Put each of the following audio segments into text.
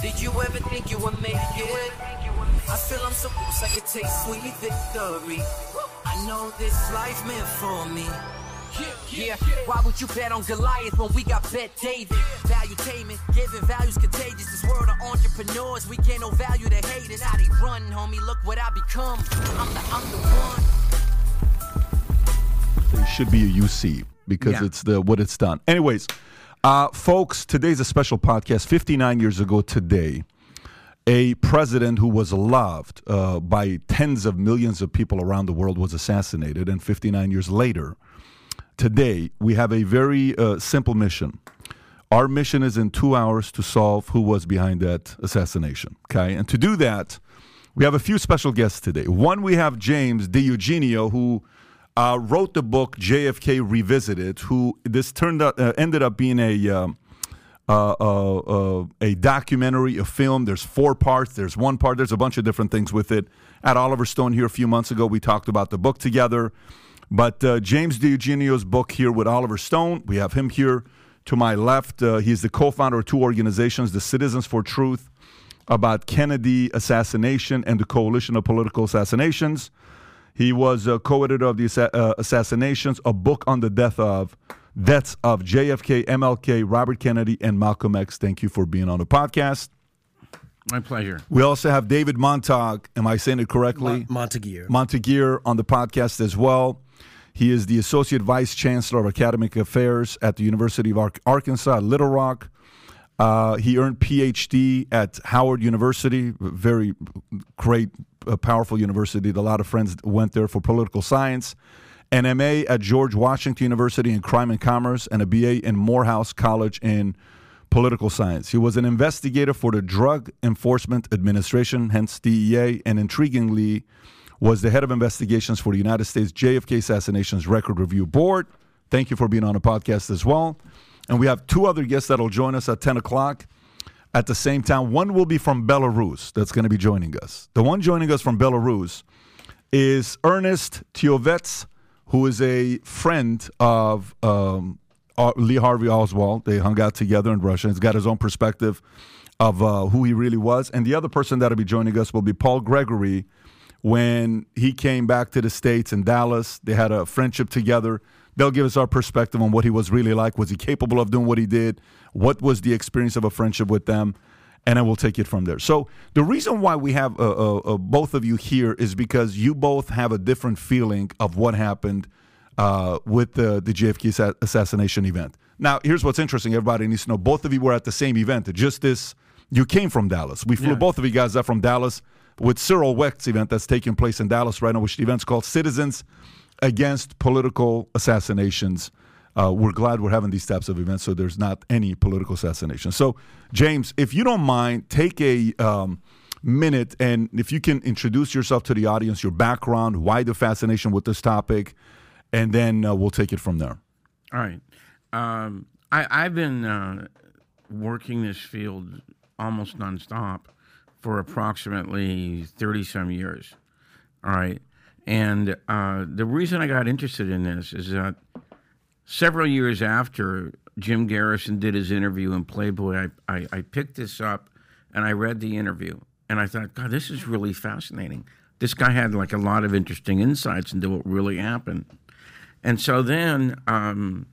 Did you ever think you would make it? I feel I'm so close, I could taste sweet victory. I know this life meant for me. Yeah, why would you bet on Goliath when we got Bet David? Valuetainment, giving values contagious. This world of entrepreneurs, we gain no value to haters. How they run, homie, look what I become. I'm the, I'm the one. It should be a UC because Yeah. it's the what it's done. Anyways, uh, folks, today's a special podcast. 59 years ago today, a president who was loved uh, by tens of millions of people around the world was assassinated, and 59 years later, today we have a very uh, simple mission. Our mission is in two hours to solve who was behind that assassination. Okay, and to do that, we have a few special guests today. One, we have James DiEugenio, who uh, wrote the book JFK Revisited. Who this turned out uh, ended up being a um, uh, uh, uh, a documentary, a film. There's four parts. There's one part. There's a bunch of different things with it. At Oliver Stone here a few months ago, we talked about the book together. But uh, James DiEugenio's book here with Oliver Stone, we have him here to my left. Uh, he's the co-founder of two organizations, the Citizens for Truth, about Kennedy assassination and the Coalition of Political Assassinations. He was a co-editor of the assa- uh, assassinations, a book on the death of deaths of JFK, MLK, Robert Kennedy, and Malcolm X. Thank you for being on the podcast. My pleasure. We also have David Montag. Am I saying it correctly? Montague. Montague on the podcast as well. He is the Associate Vice Chancellor of Academic Affairs at the University of Ar- Arkansas Little Rock. Uh, he earned PhD at Howard University, very great, uh, powerful university. A lot of friends went there for political science. An MA at George Washington University in Crime and Commerce, and a BA in Morehouse College in political science. He was an investigator for the Drug Enforcement Administration, hence DEA, and intriguingly, was the head of investigations for the United States JFK Assassinations Record Review Board. Thank you for being on the podcast as well. And we have two other guests that'll join us at 10 o'clock at the same time. One will be from Belarus that's going to be joining us. The one joining us from Belarus is Ernest Titovets, who is a friend of um, uh, Lee Harvey Oswald. They hung out together in Russia. He's got his own perspective of uh, who he really was. And the other person that'll be joining us will be Paul Gregory. When he came back to the States in Dallas, they had a friendship together. They'll give us our perspective on what he was really like. Was he capable of doing what he did? What was the experience of a friendship with them? And then we'll take it from there. So the reason why we have uh, uh, uh, both of you here is because you both have a different feeling of what happened uh, with the, the JFK assa- assassination event. Now, here's what's interesting. Everybody needs to know both of you were at the same event. Just this, you came from Dallas. We flew Yeah. both of you guys up from Dallas with Cyril Wecht's event that's taking place in Dallas right now, which the event's called Citizens Against Political Assassinations. Uh, we're glad we're having these types of events so there's not any political assassination. So, James, if you don't mind, take a um, minute and if you can introduce yourself to the audience, your background, why the fascination with this topic, and then uh, we'll take it from there. All right. Um, I, I've been uh, working this field almost nonstop for approximately 30 some years. All right. And uh, the reason I got interested in this is that several years after Jim Garrison did his interview in Playboy, I, I, I picked this up and I read the interview. And I thought, God, this is really fascinating. This guy had like a lot of interesting insights into what really happened. And so then, um,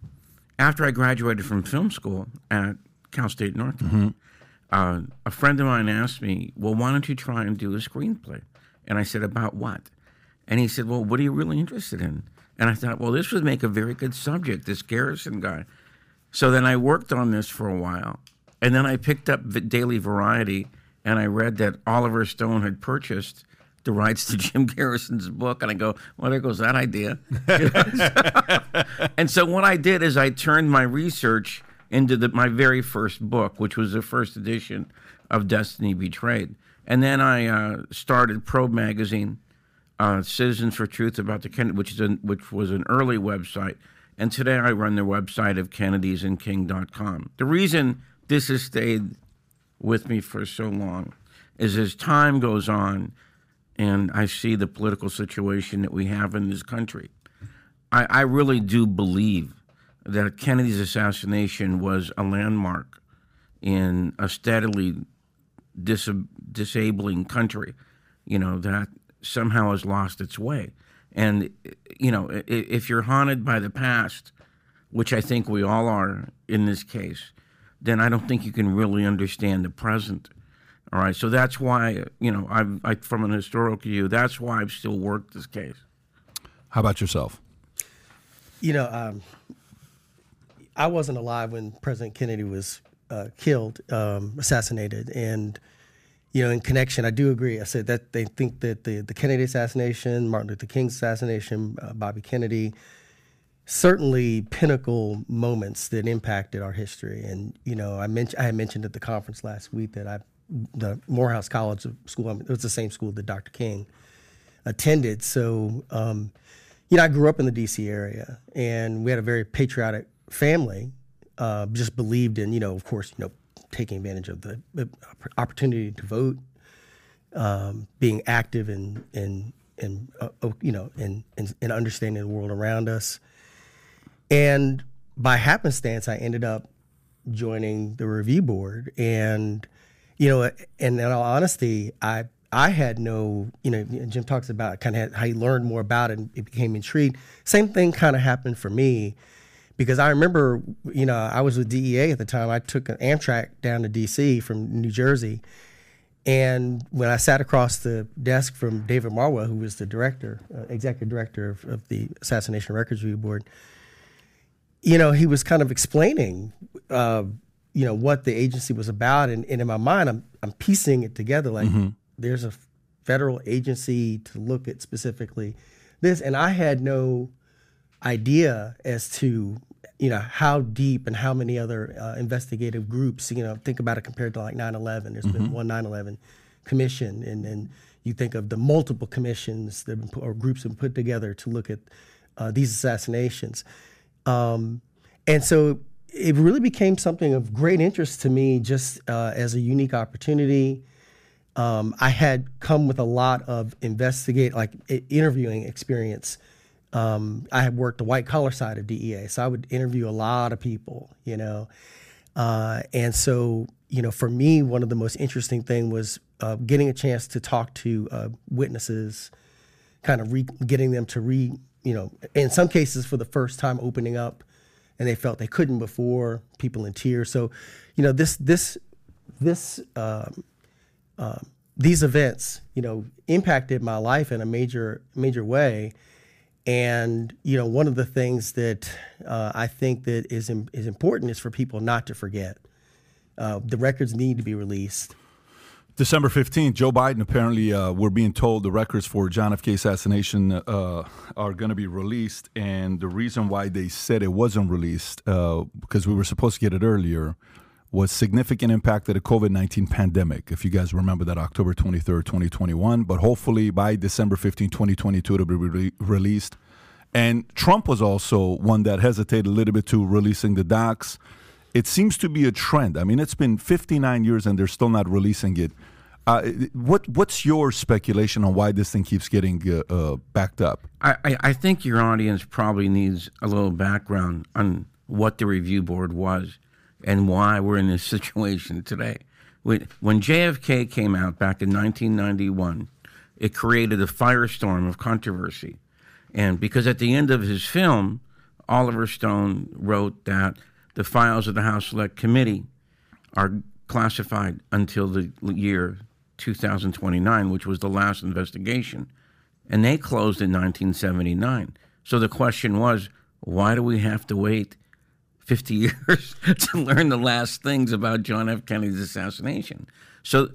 after I graduated from film school at Cal State Northridge, uh, a friend of mine asked me, Well, why don't you try and do a screenplay? And I said, About what? And he said, Well, what are you really interested in? And I thought, Well, this would make a very good subject, this Garrison guy. So then I worked on this for a while. And then I picked up the Daily Variety and I read that Oliver Stone had purchased the rights to Jim Garrison's book. And I go, well, there goes that idea. and so what I did is I turned my research into the, my very first book, which was the first edition of Destiny Betrayed. And then I uh, started Probe Magazine, uh, Citizens for Truth about the Kennedy, which is which was an early website. And today I run the website of kennedysandking.com. The reason this has stayed with me for so long is as time goes on and I see the political situation that we have in this country, I, I really do believe that Kennedy's assassination was a landmark in a steadily dis- disabling country, you know, that somehow has lost its way. And, you know, if you're haunted by the past, which I think we all are in this case, then I don't think you can really understand the present. All right. So that's why, you know, I've, I, from an historical view, that's why I've still worked this case. How about yourself? You know, um, I wasn't alive when President Kennedy was uh, killed, um, assassinated, and you know, in connection, I do agree. I said that they think that the the Kennedy assassination, Martin Luther King's assassination, uh, Bobby Kennedy, certainly pinnacle moments that impacted our history. And you know, I mentioned I had mentioned at the conference last week that I the Morehouse College School. it was the same school that Dr. King attended. So, um, you know, I grew up in the D.C. area, and we had a very patriotic family. Uh, just believed in, you know, of course, you know, taking advantage of the opportunity to vote, um, being active in in in uh, oh, you know in, in in understanding the world around us, and by happenstance, I ended up joining the review board, and you know, and in all honesty, I I had no, you know, Jim talks about kind of how he learned more about it and it became intrigued. Same thing kind of happened for me because I remember, you know, I was with DEA at the time. I took an Amtrak down to DC from New Jersey. And when I sat across the desk from David Marwell, who was the director, uh, executive director of, of, the Assassination Records Review Board, you know, he was kind of explaining, uh, you know, what the agency was about. And, and, in my mind, I'm, I'm piecing it together like mm-hmm. there's a federal agency to look at specifically this. And I had no idea as to you know how deep and how many other uh, investigative groups you know think about it compared to like 9-11 There's mm-hmm. been one 9-11 commission and then you think of the multiple commissions that put, or groups have been put together to look at uh, these assassinations. Um, and so it really became something of great interest to me just uh, as a unique opportunity. Um, i had come with a lot of investigate like interviewing experience um, I had worked the white collar side of DEA, so I would interview a lot of people, you know. Uh, and so, you know, for me, one of the most interesting thing was uh, getting a chance to talk to uh, witnesses, kind of re- getting them to re, you know, in some cases for the first time opening up, and they felt they couldn't before. People in tears. So, you know, this this this um, um these events, you know, impacted my life in a major major way and you know, one of the things that uh, I think that is is important is for people not to forget. Uh, the records need to be released. December 15th, Joe Biden apparently, uh, we're being told the records for John F. K. assassination uh, are going to be released. And the reason why they said it wasn't released, uh, because we were supposed to get it earlier, was significant impact of the COVID 19 pandemic. If you guys remember that October 23rd, 2021. But hopefully by December 15, 2022, it'll be re- released. And Trump was also one that hesitated a little bit to releasing the docs. It seems to be a trend. I mean, it's been 59 years and they're still not releasing it. Uh, what what's your speculation on why this thing keeps getting uh, uh, backed up? I, I think your audience probably needs a little background on what the review board was and why we're in this situation today. When JFK came out back in 1991, it created a firestorm of controversy. And because at the end of his film, Oliver Stone wrote that the files of the House Select Committee are classified until the year 2029, which was the last investigation. And they closed in 1979. So the question was, why do we have to wait 50 years to learn the last things about John F. Kennedy's assassination. So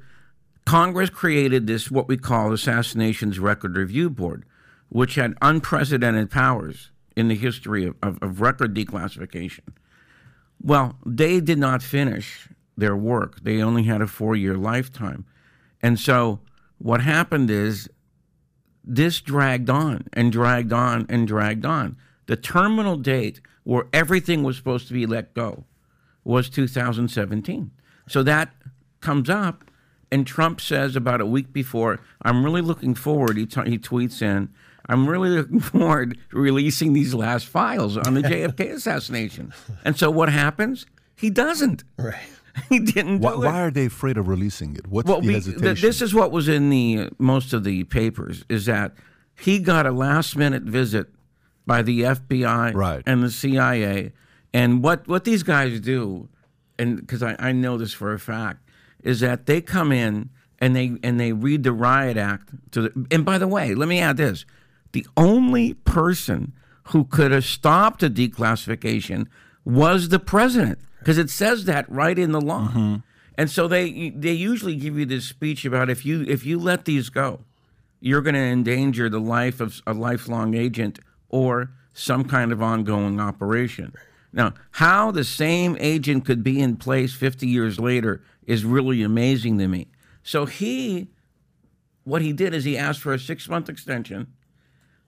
Congress created this, what we call the Assassinations Record Review Board, which had unprecedented powers in the history of, of, of record declassification. Well, they did not finish their work. They only had a four year lifetime. And so what happened is this dragged on and dragged on and dragged on. The terminal date where everything was supposed to be let go was 2017. So that comes up, and Trump says about a week before, I'm really looking forward, he, t- he tweets in, I'm really looking forward to releasing these last files on the JFK assassination. And so what happens? He doesn't. Right. he didn't do Why, it. why are they afraid of releasing it? What's Well, the hesitation? th- this is what was in the uh, most of the papers is that he got a last minute visit by the FBI Right. and the CIA, and what what these guys do, and because I, I know this for a fact, is that they come in and they and they read the riot act to the. And by the way, let me add this: the only person who could have stopped the declassification was the president, because it says that right in the law. Mm-hmm. And so they they usually give you this speech about if you if you let these go, you're going to endanger the life of a lifelong agent or some kind of ongoing operation. Now, how the same agent could be in place 50 years later is really amazing to me. So he, what he did is he asked for a six month extension.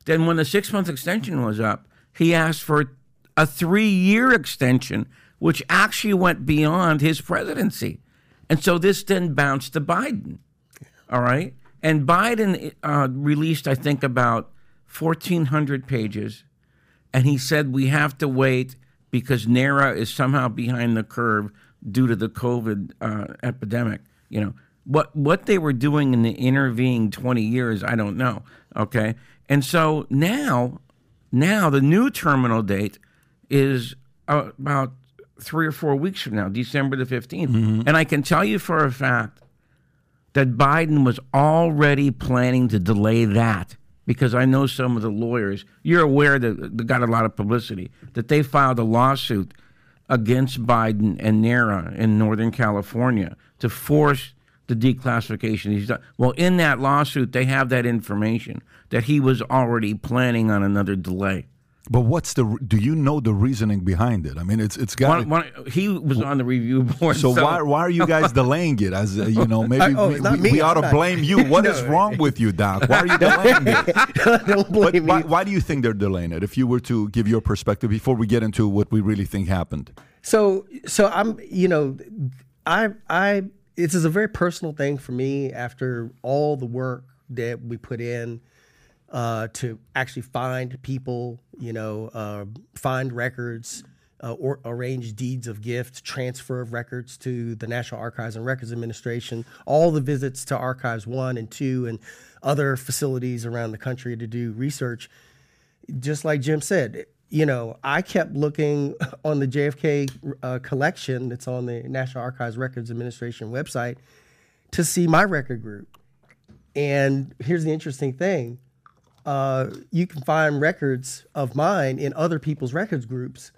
Then, when the six month extension was up, he asked for a three year extension, which actually went beyond his presidency. And so this then bounced to Biden. All right. And Biden uh, released, I think, about 1,400 pages. And he said, we have to wait because NARA is somehow behind the curve due to the COVID uh, epidemic. You know, what, what they were doing in the intervening 20 years, I don't know. Okay. And so now, now the new terminal date is about three or four weeks from now, December the 15th. And I can tell you for a fact that Biden was already planning to delay that because I know some of the lawyers. You're aware that they got a lot of publicity that they filed a lawsuit against Biden and NARA in Northern California to force the declassification. He's done. Well, in that lawsuit, they have that information that he was already planning on another delay. But what's the? Do you know the reasoning behind it? I mean, it's it's got. One, one, he was on the review board. so why why are you guys delaying it? As uh, you know, maybe oh, we, we, we ought to blame you. What is No. wrong with you, Doc? Why are you delaying it? Don't But blame why, me. why do you think they're delaying it? If you were to give your perspective before we get into what we really think happened. So, so I'm, you know, I, I, this is a very personal thing for me after all the work that we put in uh, to actually find people, you know, uh, find records, uh, or arrange deeds of gift, transfer of records to the National Archives and Records Administration, all the visits to Archives One and Two and other facilities around the country to do research just like Jim said, you know, I kept looking on the JFK uh, collection that's on the National Archives Records Administration website to see my record group. And here's the interesting thing uh, you can find records of mine in other people's records groups,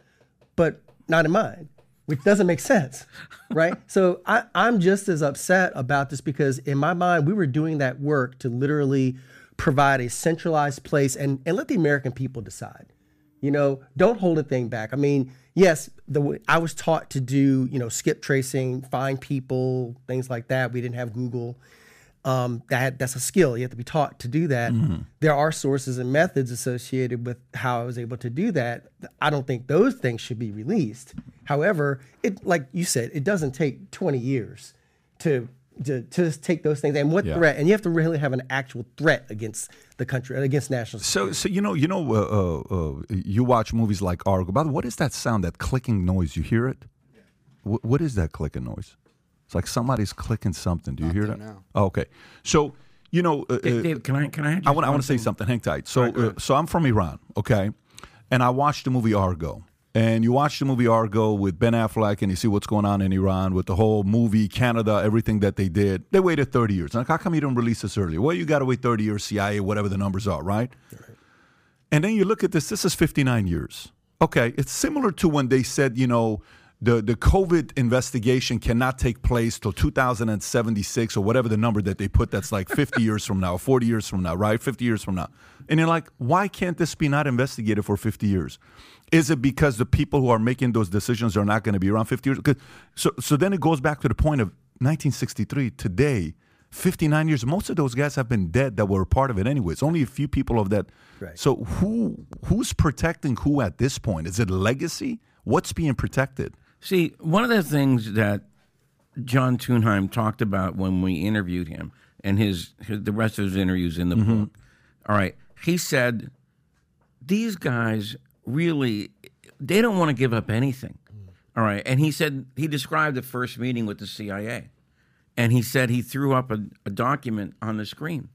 but not in mine, which doesn't make sense, right? so I, I'm just as upset about this because in my mind, we were doing that work to literally provide a centralized place and, and let the American people decide. You know, don't hold a thing back. I mean, yes, the I was taught to do, you know, skip tracing, find people, things like that. We didn't have Google. Um, that that's a skill. You have to be taught to do that. There are sources and methods associated with how I was able to do that. I don't think those things should be released. However, it like you said, it doesn't take 20 years to to, to just take those things and what Yeah. threat and you have to really have an actual threat against the country against national So, so you know, you know, uh, uh, uh, you watch movies like Argo. but what is that sound? That clicking noise? You hear it? Wh- what is that clicking noise? It's like somebody's clicking something. Do you hear that? now. Oh, okay. So, you know, uh, Dave, uh, Dave, can I can I? I want I want to say something. Hang tight. So, uh, so I'm from Iran, okay, and I watched the movie Argo. And you watch the movie Argo with Ben Affleck, and you see what's going on in Iran with the whole movie, Canada, everything that they did. They waited 30 years. Like, how come you didn't release this earlier? Well, you got to wait 30 years, CIA, whatever the numbers are, right? And then you look at this. This is 59 years. Okay, it's similar to when they said, you know, the the COVID investigation cannot take place till 2076 or whatever the number that they put. That's like 50 years from now, 40 years from now, right? 50 years from now. And you're like, why can't this be not investigated for 50 years? Is it because the people who are making those decisions are not going to be around 50 years? So, so then it goes back to the point of 1963. Today, 59 years. Most of those guys have been dead that were a part of it anyway. It's only a few people of that. Right. So who who's protecting who at this point? Is it legacy? What's being protected? See, one of the things that John Tunheim talked about when we interviewed him, and his, his the rest of his interviews in the mm-hmm. book. All right, he said these guys really they don't want to give up anything. All right. And he said he described the first meeting with the CIA. And he said he threw up a, a document on the screen.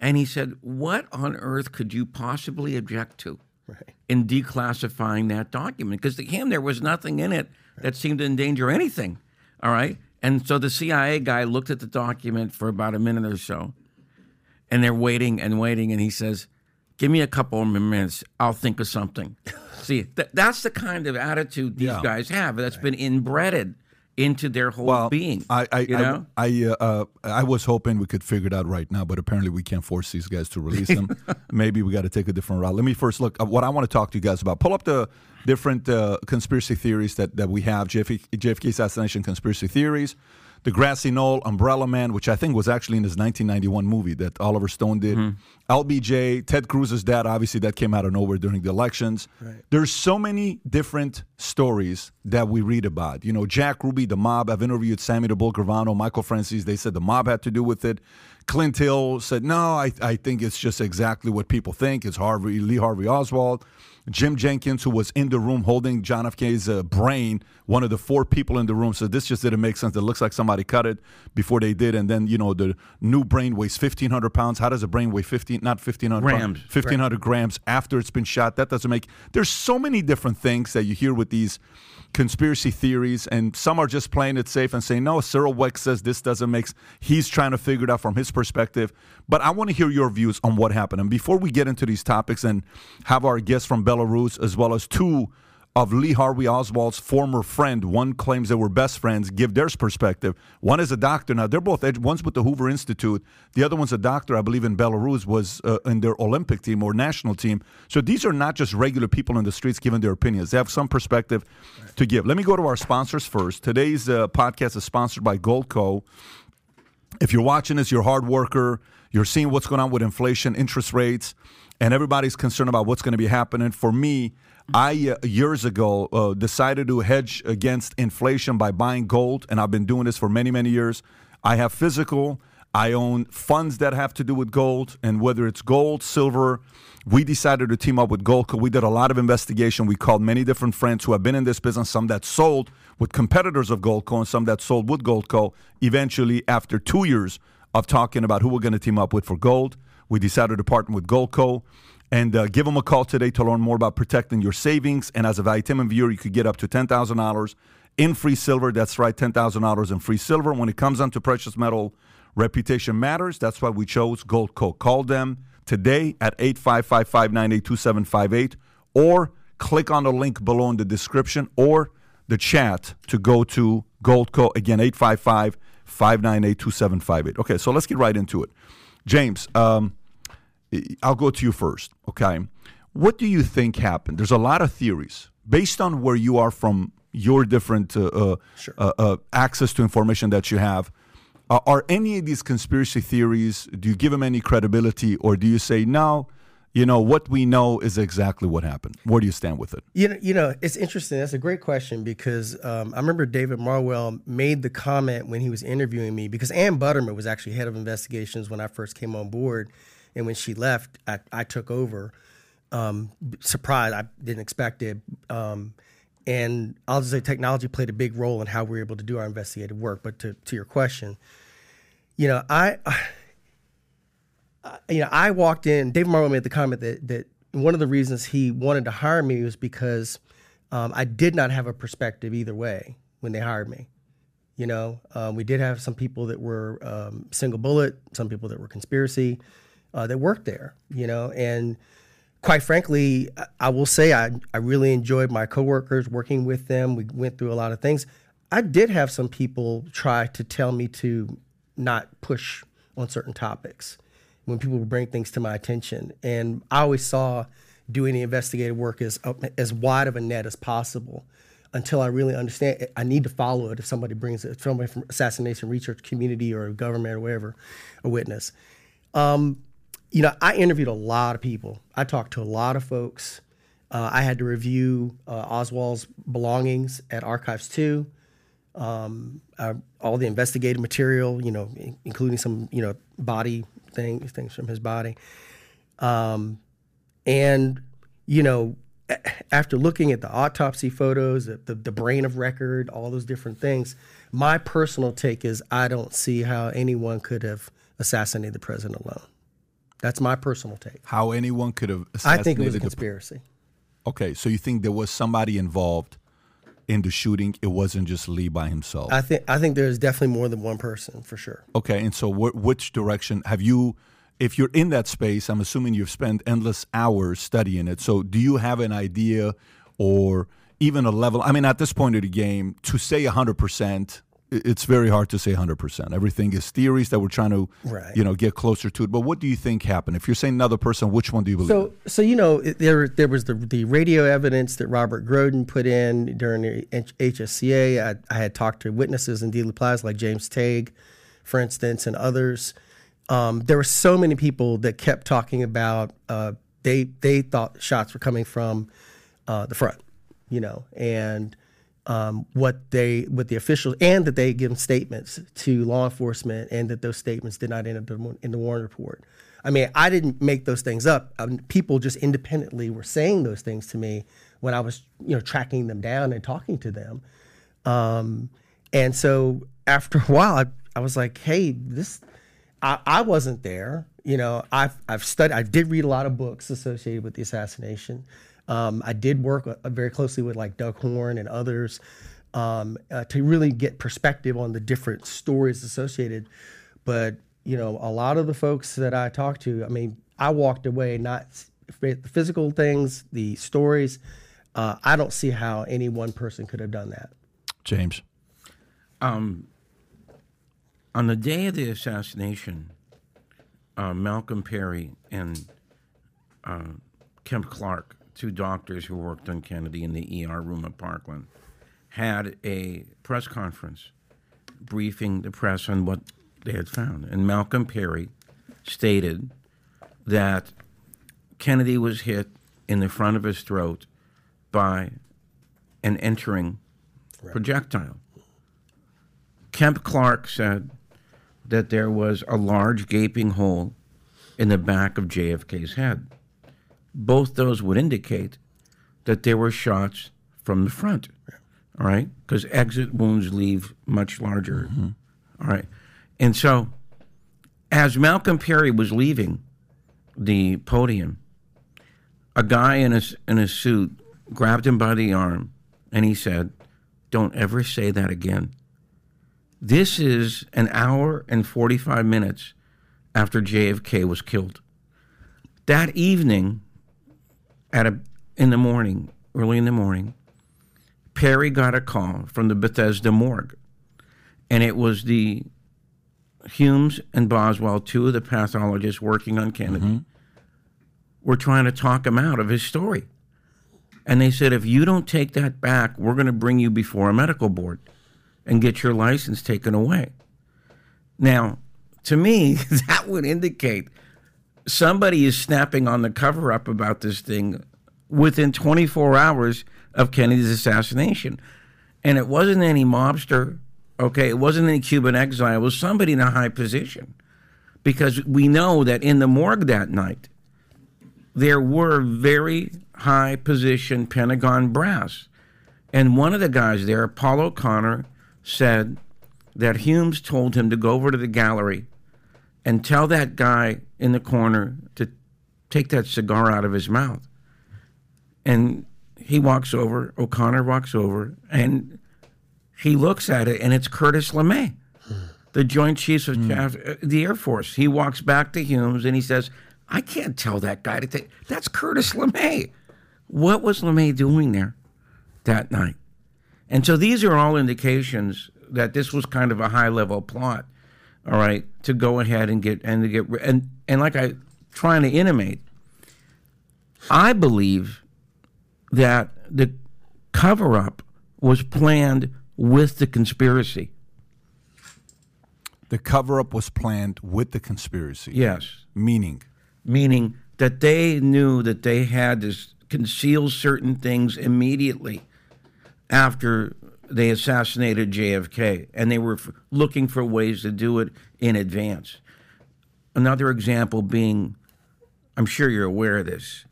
And he said, What on earth could you possibly object to Right. In declassifying that document? Because to him, there was nothing in it that seemed to endanger anything. All right. And so the CIA guy looked at the document for about a minute or so. And they're waiting and waiting. And he says, Give me a couple of minutes. I'll think of something. See, th- that's the kind of attitude these Yeah. guys have that's been inbred into their whole well, being. I I you I- know? I uh, uh, I was hoping we could figure it out right now, but apparently we can't force these guys to release them. Maybe we got to take a different route. Let me first look. Uh, what I want to talk to you guys about. Pull up the different uh, conspiracy theories that that we have. JFK, JFK assassination conspiracy theories. The Grassy Knoll, Umbrella Man, which I think was actually in his 1991 movie that Oliver Stone did. Mm-hmm. LBJ, Ted Cruz's dad, obviously that came out of nowhere during the elections. There's so many different stories that we read about. You know, Jack Ruby, the mob. I've interviewed Sammy the Bull Gravano, Michael Franzese. They said the mob had to do with it. Clint Hill said, no, I, I think it's just exactly what people think. It's Harvey Lee Harvey Oswald. Jim Jenkins, who was in the room holding John F. K's uh, brain, one of the four people in the room, said this just didn't make sense. It looks like somebody cut it before they did. And then, you know, the new brain weighs 1,500 pounds. How does a brain weigh 15, not 1,500 Grams. pounds, 1,500 grams after it's been shot? That doesn't make, there's so many different things that you hear with these conspiracy theories, and some are just playing it safe and saying, no, Cyril Wecht says this doesn't make, he's trying to figure it out from his perspective. But I want to hear your views on what happened. And before we get into these topics and have our guests from Belarus, as well as two of Lee Harvey Oswald's former friend, one claims they were best friends, give their perspective. One is a doctor. Now, they're both, one's with the Hoover Institute. The other one's a doctor, I believe, in Belarus, was uh, in their Olympic team or national team. So these are not just regular people in the streets giving their opinions. They have some perspective to give. Let me go to our sponsors first. Today's uh, podcast is sponsored by Goldco if you're watching this, you're a hard worker, you're seeing what's going on with inflation, interest rates, and everybody's concerned about what's going to be happening. For me, I uh, years ago uh, decided to hedge against inflation by buying gold, and I've been doing this for many, many years. I have physical. I own funds that have to do with gold, and whether it's gold, silver, we decided to team up with Goldco. We did a lot of investigation. We called many different friends who have been in this business, some that sold with competitors of Goldco and some that sold with Goldco. Eventually, after two years of talking about who we're going to team up with for gold, we decided to partner with Goldco. And uh, give them a call today to learn more about protecting your savings. And as a vitamin viewer, you could get up to $10,000 in free silver. That's right, $10,000 in free silver. When it comes down to precious metal, reputation matters. That's why we chose Goldco. Call them today at 855 598 2758 or click on the link below in the description or the chat to go to Goldco. Again, 855 598 2758. Okay, so let's get right into it. James, um, I'll go to you first. Okay. What do you think happened? There's a lot of theories based on where you are from your different uh, uh, uh, uh, access to information that you have. Are any of these conspiracy theories, do you give them any credibility or do you say, no, you know, what we know is exactly what happened? Where do you stand with it? You know, you know, it's interesting. That's a great question because um, I remember David Marwell made the comment when he was interviewing me because Ann Buttimer was actually head of investigations when I first came on board, and when she left, I, I took over. Um, I didn't expect it. Um, and I'll just say technology played a big role in how we were able to do our investigative work. But to to your question, you know, I. you know, I walked in. David Marwell made the comment that that one of the reasons he wanted to hire me was because um, I did not have a perspective either way when they hired me. You know, um, we did have some people that were um, single bullet, some people that were conspiracy uh, that worked there. You know, and quite frankly, I, will say I I really enjoyed my coworkers working with them. We went through a lot of things. I did have some people try to tell me to not push on certain topics when people would bring things to my attention. And I always saw doing the investigative work as as wide of a net as possible until I really understand. I need to follow it if somebody brings it, somebody from assassination research community or government or whatever, a witness. Um, you know, I interviewed a lot of people. I talked to a lot of folks. Uh, I had to review uh, Oswald's belongings at Archives 2 um, uh, all the investigative material, you know, in- including some, you know, body things, things from his body. Um, and, you know, after looking at the autopsy photos, the, the, the brain of record, all those different things, my personal take is I don't see how anyone could have assassinated the president alone. That's my personal take. How anyone could have I think it was a the conspiracy. Okay, so you think there was somebody involved in the shooting? It wasn't just Lee by himself. I think I think there's definitely more than one person for sure. okay, and so wh- which direction have you? If you're in that space, I'm assuming you've spent endless hours studying it. So, do you have an idea or even a level? I mean, at this point of the game, to say 100 percent, it's very hard to say 100 percent. Everything is theories that we're trying to, Right. you know, get closer to it. But what do you think happened? If you're saying another person, which one do you believe? So, so you know, it- there there was the the radio evidence that Robert Groden put in during the HSCA. I, I had talked to witnesses in Dealey Plaza, like James Tague, for instance, and others. Um, there were so many people that kept talking about uh, they they thought shots were coming from uh, the front, you know, and um, what they what the officials and that they had given statements to law enforcement and that those statements did not end up in- in the Warren report. I mean, I didn't make those things up. Um, people just independently were saying those things to me when I was, you know, tracking them down and talking to them. Um, and so after a while, I, I was like, hey, this, I, I wasn't there. You know, I've, I've studied, I did read a lot of books associated with the assassination. Um, I did work uh, very closely with like Doug Horne and others um, uh, to really get perspective on the different stories associated. But, you know, a lot of the folks that I talked to, I mean, I walked away not the physical things, the stories. Uh, I don't see how any one person could have done that. James. on the day of the assassination, uh, Malcolm Perry and uh, Kemp Clark, two doctors who worked on Kennedy in the ER room at Parkland, had a press conference briefing the press on what they had found. And Malcolm Perry stated that Kennedy was hit in the front of his throat by an entering projectile. Kemp Clark said that there was a large gaping hole in the back of JFK's head. Both those would indicate that there were shots from the front. All right? Because exit wounds leave much larger. Mm-hmm. All right. And so, as Malcolm Perry was leaving the podium, a guy in a, in a suit grabbed him by the arm and he said, Don't ever say that again. This is an hour and 45 minutes after JFK was killed. That evening, at a, in the morning, early in the morning, Perry got a call from the Bethesda morgue. And it was the Humes and Boswell, two of the pathologists working on Kennedy, mm-hmm. were trying to talk him out of his story. And they said, if you don't take that back, we're going to bring you before a medical board and get your license taken away. Now, to me, that would indicate somebody is snapping on the cover up about this thing within 24 hours of Kennedy's assassination. And it wasn't any mobster, okay? It wasn't any Cuban exile. It was somebody in a high position. Because we know that in the morgue that night, there were very high position Pentagon brass. And one of the guys there, Paul O'Connor, said that Humes told him to go over to the gallery and tell that guy in the corner to take that cigar out of his mouth. And he walks over, O'Connor walks over, and he looks at it, and it's Curtis LeMay, the Joint Chiefs of Staff, uh, the Air Force. He walks back to Humes and he says, I can't tell that guy to take, that's Curtis LeMay. What was LeMay doing there that night? And so these are all indications that this was kind of a high level plot, all right, to go ahead and get and to get and and like I trying to intimate, I believe that the cover up was planned with the conspiracy. The cover up was planned with the conspiracy. Yes. Meaning, meaning that they knew that they had to conceal certain things immediately after they assassinated JFK, and they were f- looking for ways to do it in advance. Another example being, I'm sure you're aware of this,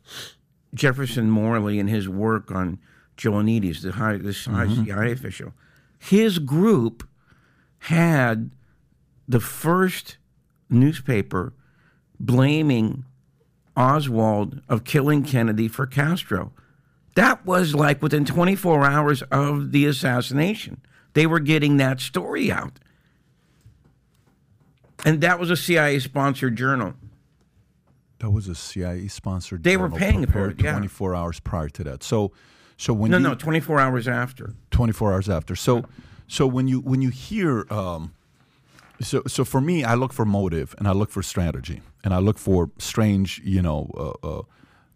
Jefferson Morley and his work on Joanides, the high, this high mm-hmm. CIA official, his group had the first newspaper blaming Oswald of killing Kennedy for Castro. That was like within 24 hours of the assassination. They were getting that story out. And that was a CIA sponsored journal. That was a CIA sponsored. They were paying for it, yeah. 24 hours prior to that. So, so when No, you, no, 24 hours after. 24 hours after. So, so when you when you hear, um, so so for me, I look for motive and I look for strategy and I look for strange, you know, uh, uh,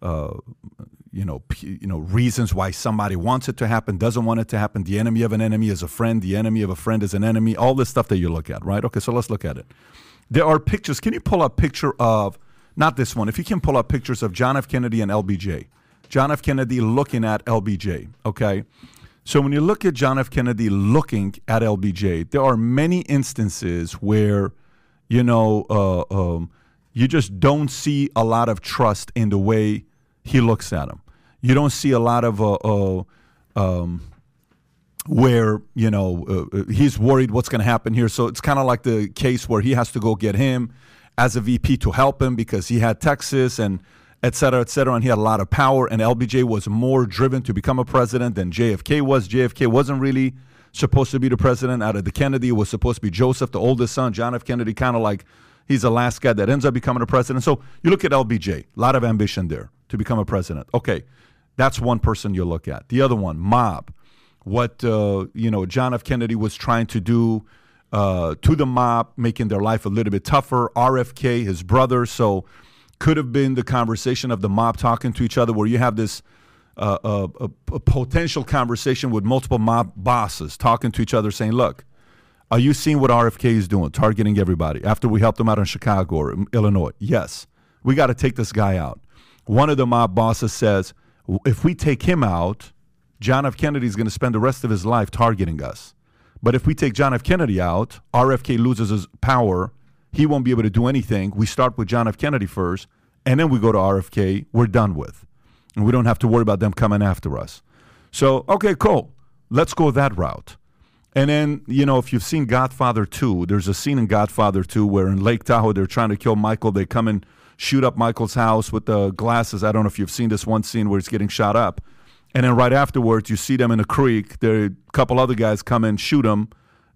uh, you know, you know, reasons why somebody wants it to happen, doesn't want it to happen. The enemy of an enemy is a friend. The enemy of a friend is an enemy. All this stuff that you look at, right? Okay, so let's look at it. There are pictures. Can you pull up picture of not this one? If you can pull up pictures of John F. Kennedy and LBJ, John F. Kennedy looking at LBJ. Okay, so when you look at John F. Kennedy looking at LBJ, there are many instances where, you know, uh, um, you just don't see a lot of trust in the way he looks at him. You don't see a lot of uh, uh, um, where you know uh, uh, he's worried what's going to happen here. So it's kind of like the case where he has to go get him as a VP to help him because he had Texas and et cetera, et cetera, and he had a lot of power. And LBJ was more driven to become a president than JFK was. JFK wasn't really supposed to be the president. Out of the Kennedy, it was supposed to be Joseph, the oldest son. John F. Kennedy, kind of like he's the last guy that ends up becoming a president. So you look at LBJ, a lot of ambition there to become a president. Okay, that's one person you look at. The other one, mob what uh, you know John F. Kennedy was trying to do uh, to the mob, making their life a little bit tougher. RFK, his brother, so could have been the conversation of the mob talking to each other, where you have this uh, uh, a, a potential conversation with multiple mob bosses talking to each other, saying, "Look, are you seeing what RFK is doing, targeting everybody? After we helped him out in Chicago or Illinois, yes, we got to take this guy out." One of the mob bosses says, "If we take him out." John F. Kennedy is going to spend the rest of his life targeting us. But if we take John F. Kennedy out, RFK loses his power. He won't be able to do anything. We start with John F. Kennedy first, and then we go to RFK. We're done with. And we don't have to worry about them coming after us. So, okay, cool. Let's go that route. And then, you know, if you've seen Godfather 2, there's a scene in Godfather 2 where in Lake Tahoe they're trying to kill Michael. They come and shoot up Michael's house with the glasses. I don't know if you've seen this one scene where he's getting shot up. And then right afterwards, you see them in a creek. There, a couple other guys come and shoot them,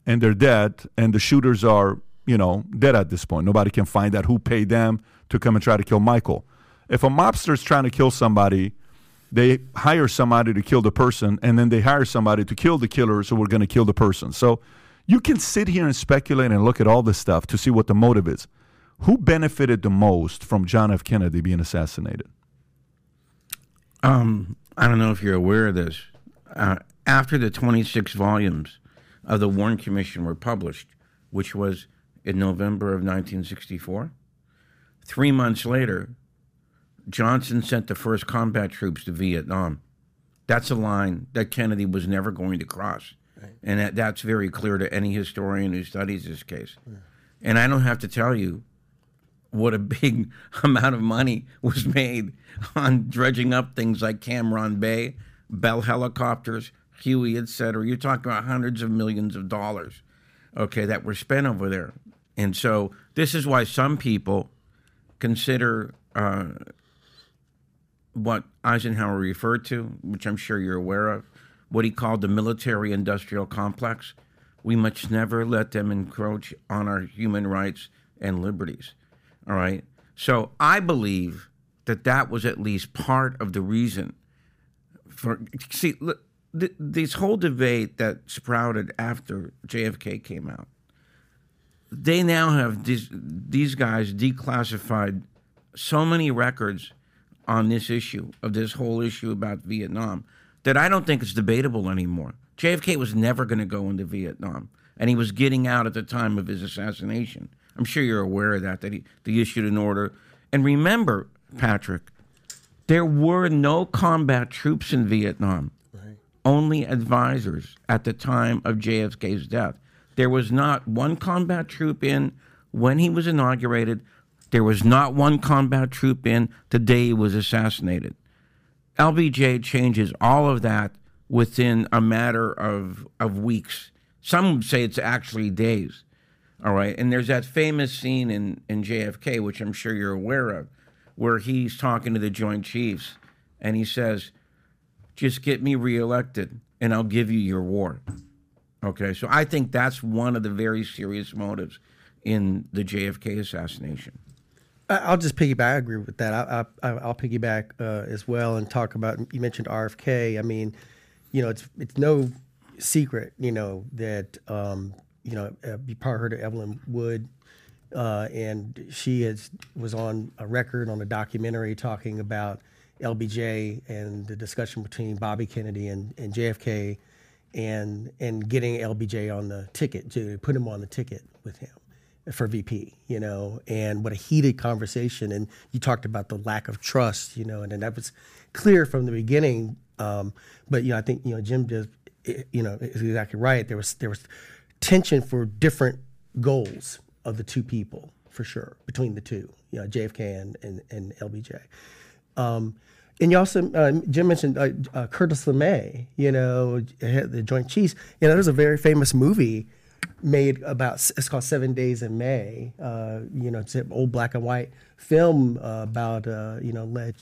and they're dead. And the shooters are, you know, dead at this point. Nobody can find out who paid them to come and try to kill Michael. If a mobster is trying to kill somebody, they hire somebody to kill the person, and then they hire somebody to kill the killer, so we're going to kill the person. So you can sit here and speculate and look at all this stuff to see what the motive is. Who benefited the most from John F. Kennedy being assassinated? Um, I don't know if you're aware of this. Uh, after the 26 volumes of the Warren Commission were published, which was in November of 1964, three months later, Johnson sent the first combat troops to Vietnam. That's a line that Kennedy was never going to cross. And that, that's very clear to any historian who studies this case. And I don't have to tell you what a big amount of money was made on dredging up things like Cam Ranh Bay, Bell helicopters, Huey, et cetera. You're talking about hundreds of millions of dollars, okay, that were spent over there. And so this is why some people consider uh, what Eisenhower referred to, which I'm sure you're aware of, what he called the military industrial complex. We must never let them encroach on our human rights and liberties. All right. So I believe that that was at least part of the reason for. See, look, th- this whole debate that sprouted after JFK came out, they now have these, these guys declassified so many records on this issue of this whole issue about Vietnam that I don't think it's debatable anymore. JFK was never going to go into Vietnam, and he was getting out at the time of his assassination. I'm sure you're aware of that, that he, they issued an order. And remember, Patrick, there were no combat troops in Vietnam, only advisors at the time of JFK's death. There was not one combat troop in when he was inaugurated. There was not one combat troop in the day he was assassinated. LBJ changes all of that within a matter of of weeks. Some say it's actually days. All right. And there's that famous scene in, in JFK, which I'm sure you're aware of, where he's talking to the Joint Chiefs and he says, just get me reelected and I'll give you your war. Okay. So I think that's one of the very serious motives in the JFK assassination. I'll just piggyback. I agree with that. I, I, I'll piggyback uh, as well and talk about. You mentioned RFK. I mean, you know, it's it's no secret, you know, that um, you know, uh, you probably heard of Evelyn Wood, uh, and she has was on a record on a documentary talking about LBJ and the discussion between Bobby Kennedy and, and JFK, and and getting LBJ on the ticket to put him on the ticket with him for VP, you know, and what a heated conversation. And you talked about the lack of trust, you know, and, and that was clear from the beginning. Um, but you know, I think you know Jim just, you know, is exactly right. There was there was tension for different goals of the two people for sure between the two, you know, JFK and and, and LBJ. Um, and you also, uh, Jim mentioned uh, uh, Curtis LeMay, you know, the Joint Chiefs. You know, there's a very famous movie made about, it's called Seven Days in May. Uh, you know, it's an old black and white film uh, about, uh, you know, Lech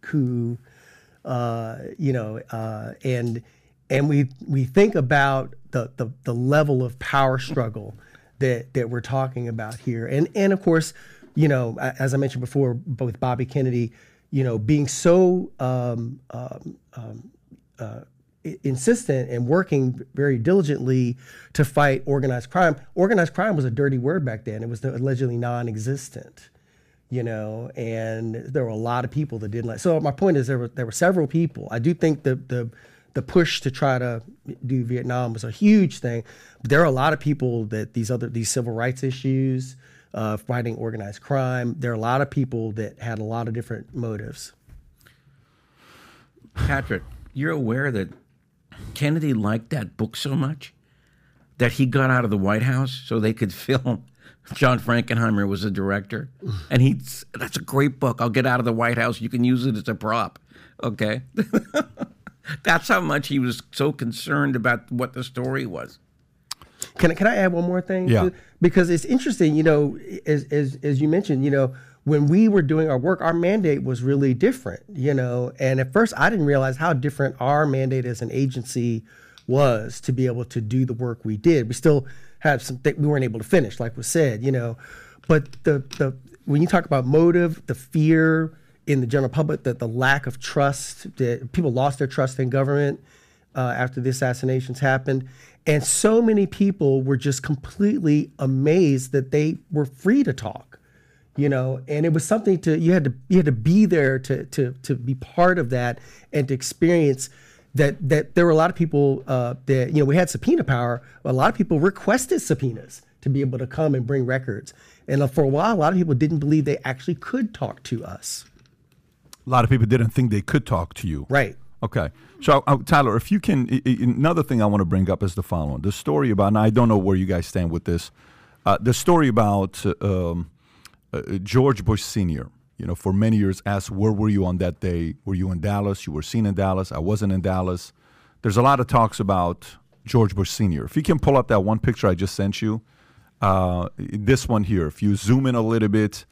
coup, you know, and and we we think about the, the, the level of power struggle that, that we're talking about here. And, and of course, you know, as I mentioned before, with Bobby Kennedy, you know, being so um, um, um, uh, insistent and working very diligently to fight organized crime. Organized crime was a dirty word back then. It was allegedly non-existent, you know, and there were a lot of people that didn't like. So my point is, there were there were several people. I do think the the the push to try to do Vietnam was a huge thing. But there are a lot of people that these other these civil rights issues, uh, fighting organized crime. There are a lot of people that had a lot of different motives. Patrick, you're aware that Kennedy liked that book so much that he got out of the White House so they could film. John Frankenheimer was the director, and he that's a great book. I'll get out of the White House. You can use it as a prop. Okay. That's how much he was so concerned about what the story was. Can I, can I add one more thing? Yeah. Because it's interesting, you know, as, as, as you mentioned, you know, when we were doing our work, our mandate was really different, you know. And at first, I didn't realize how different our mandate as an agency was to be able to do the work we did. We still had some things we weren't able to finish, like was said, you know. But the the when you talk about motive, the fear, in the general public that the lack of trust that people lost their trust in government uh, after the assassinations happened. And so many people were just completely amazed that they were free to talk you know? And it was something to you had to you had to be there to to to be part of that and to experience that that there were a lot of people uh, that you know we had subpoena power. A lot of people requested subpoenas to be able to come and bring records. And uh, for a while a lot of people didn't believe they actually could talk to us a lot of people didn't think they could talk to you. Right. Okay. So, uh, Tyler, if you can, I- I- another thing I want to bring up is the following: the story about. And I don't know where you guys stand with this. Uh, the story about uh, um, uh, George Bush Senior. You know, for many years, asked where were you on that day? Were you in Dallas? You were seen in Dallas. I wasn't in Dallas. There's a lot of talks about George Bush Senior. If you can pull up that one picture I just sent you, uh, this one here. If you zoom in a little bit,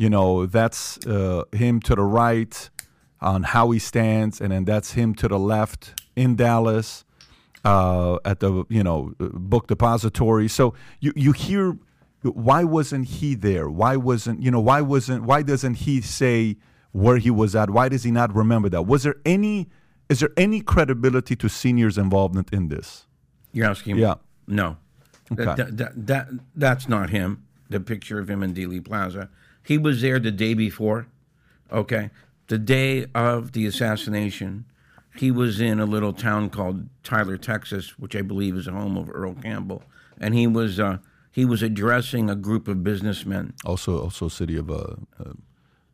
you know that's uh, him to the right on how he stands, and then that's him to the left in Dallas uh, at the you know book depository. So you you hear why wasn't he there? Why wasn't you know why wasn't why doesn't he say where he was at? Why does he not remember that? Was there any is there any credibility to seniors' involvement in this? You're asking? Yeah. No. Okay. That, that, that, that, that's not him, the picture of him in Dealey Plaza. He was there the day before, okay? The day of the assassination, he was in a little town called Tyler, Texas, which I believe is the home of Earl Campbell. And he was, uh, he was addressing a group of businessmen. Also, also city of uh, uh,